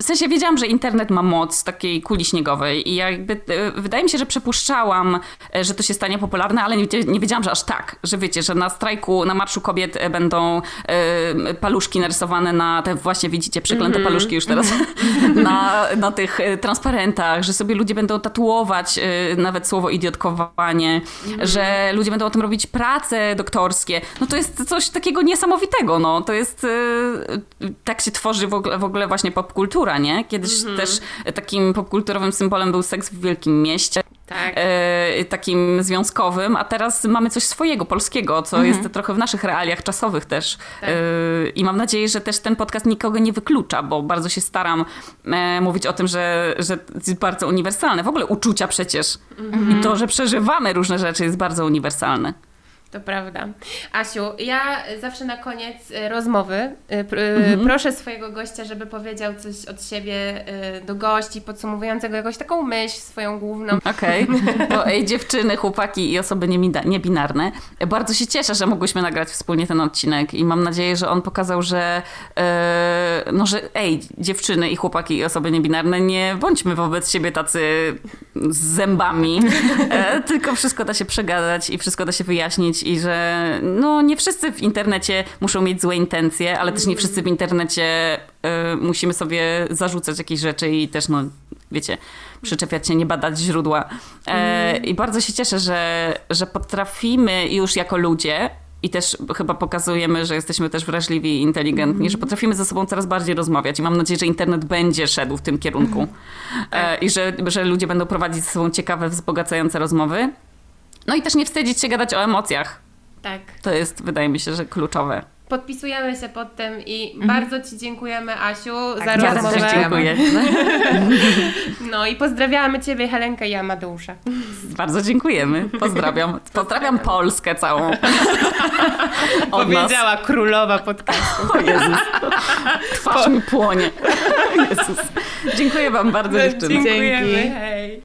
W sensie wiedziałam, że internet ma moc takiej kuli śniegowej i jakby e, wydaje mi się, że przepuszczałam, e, że to się stanie popularne, ale nie, nie wiedziałam, że aż tak, że wiecie, że na strajku, na Marszu Kobiet e, będą e, paluszki narysowane na te właśnie widzicie, przeklęte paluszki już teraz, na, na tych transparentach, że sobie ludzie będą tatuować e, nawet słowo idiotkowanie, że ludzie będą o tym robić prace doktorskie. No to jest coś takiego niesamowitego, no. To jest, e, tak się tworzy w ogóle, w ogóle właśnie popkultura, nie? Kiedyś też takim popkulturowym symbolem był seks w wielkim mieście. Tak. E, takim związkowym, a teraz mamy coś swojego, polskiego, co jest trochę w naszych realiach czasowych też. Tak. E, I mam nadzieję, że też ten podcast nikogo nie wyklucza, bo bardzo się staram e, mówić o tym, że, że jest bardzo uniwersalne. W ogóle uczucia przecież. I to, że przeżywamy różne rzeczy jest bardzo uniwersalne. To prawda. Asiu, ja zawsze na koniec y, rozmowy y, pr- y, proszę swojego gościa, żeby powiedział coś od siebie do gości, podsumowującego jakąś taką myśl swoją główną. Okej, bo ej, dziewczyny, chłopaki i osoby niebinarne, bardzo się cieszę, że mogłyśmy nagrać wspólnie ten odcinek i mam nadzieję, że on pokazał, że e, no, że ej, dziewczyny i chłopaki i osoby niebinarne, nie bądźmy wobec siebie tacy z zębami, e, tylko wszystko da się przegadać i wszystko da się wyjaśnić i że no nie wszyscy w internecie muszą mieć złe intencje, ale też nie wszyscy w internecie e, musimy sobie zarzucać jakieś rzeczy i też no wiecie, przyczepiać się, nie badać źródła. E, I bardzo się cieszę, że, że potrafimy już jako ludzie i też chyba pokazujemy, że jesteśmy też wrażliwi i inteligentni, że potrafimy ze sobą coraz bardziej rozmawiać i mam nadzieję, że internet będzie szedł w tym kierunku e, i że, że ludzie będą prowadzić ze sobą ciekawe, wzbogacające rozmowy. No i też nie wstydzić się gadać o emocjach. Tak. To jest, wydaje mi się, że kluczowe. Podpisujemy się pod tym i bardzo Ci dziękujemy, Asiu, za bardzo Ja rozmowę. też dziękuję. No i pozdrawiamy Ciebie, Helenkę i Amadeusza. Bardzo dziękujemy. Pozdrawiam. Pozdrawiam Polskę całą. Od nas. Powiedziała królowa podcastu. O Jezus. Twarz mi płonie. Jezus. Dziękuję wam bardzo dziewczyny. Dziękujemy. Hej.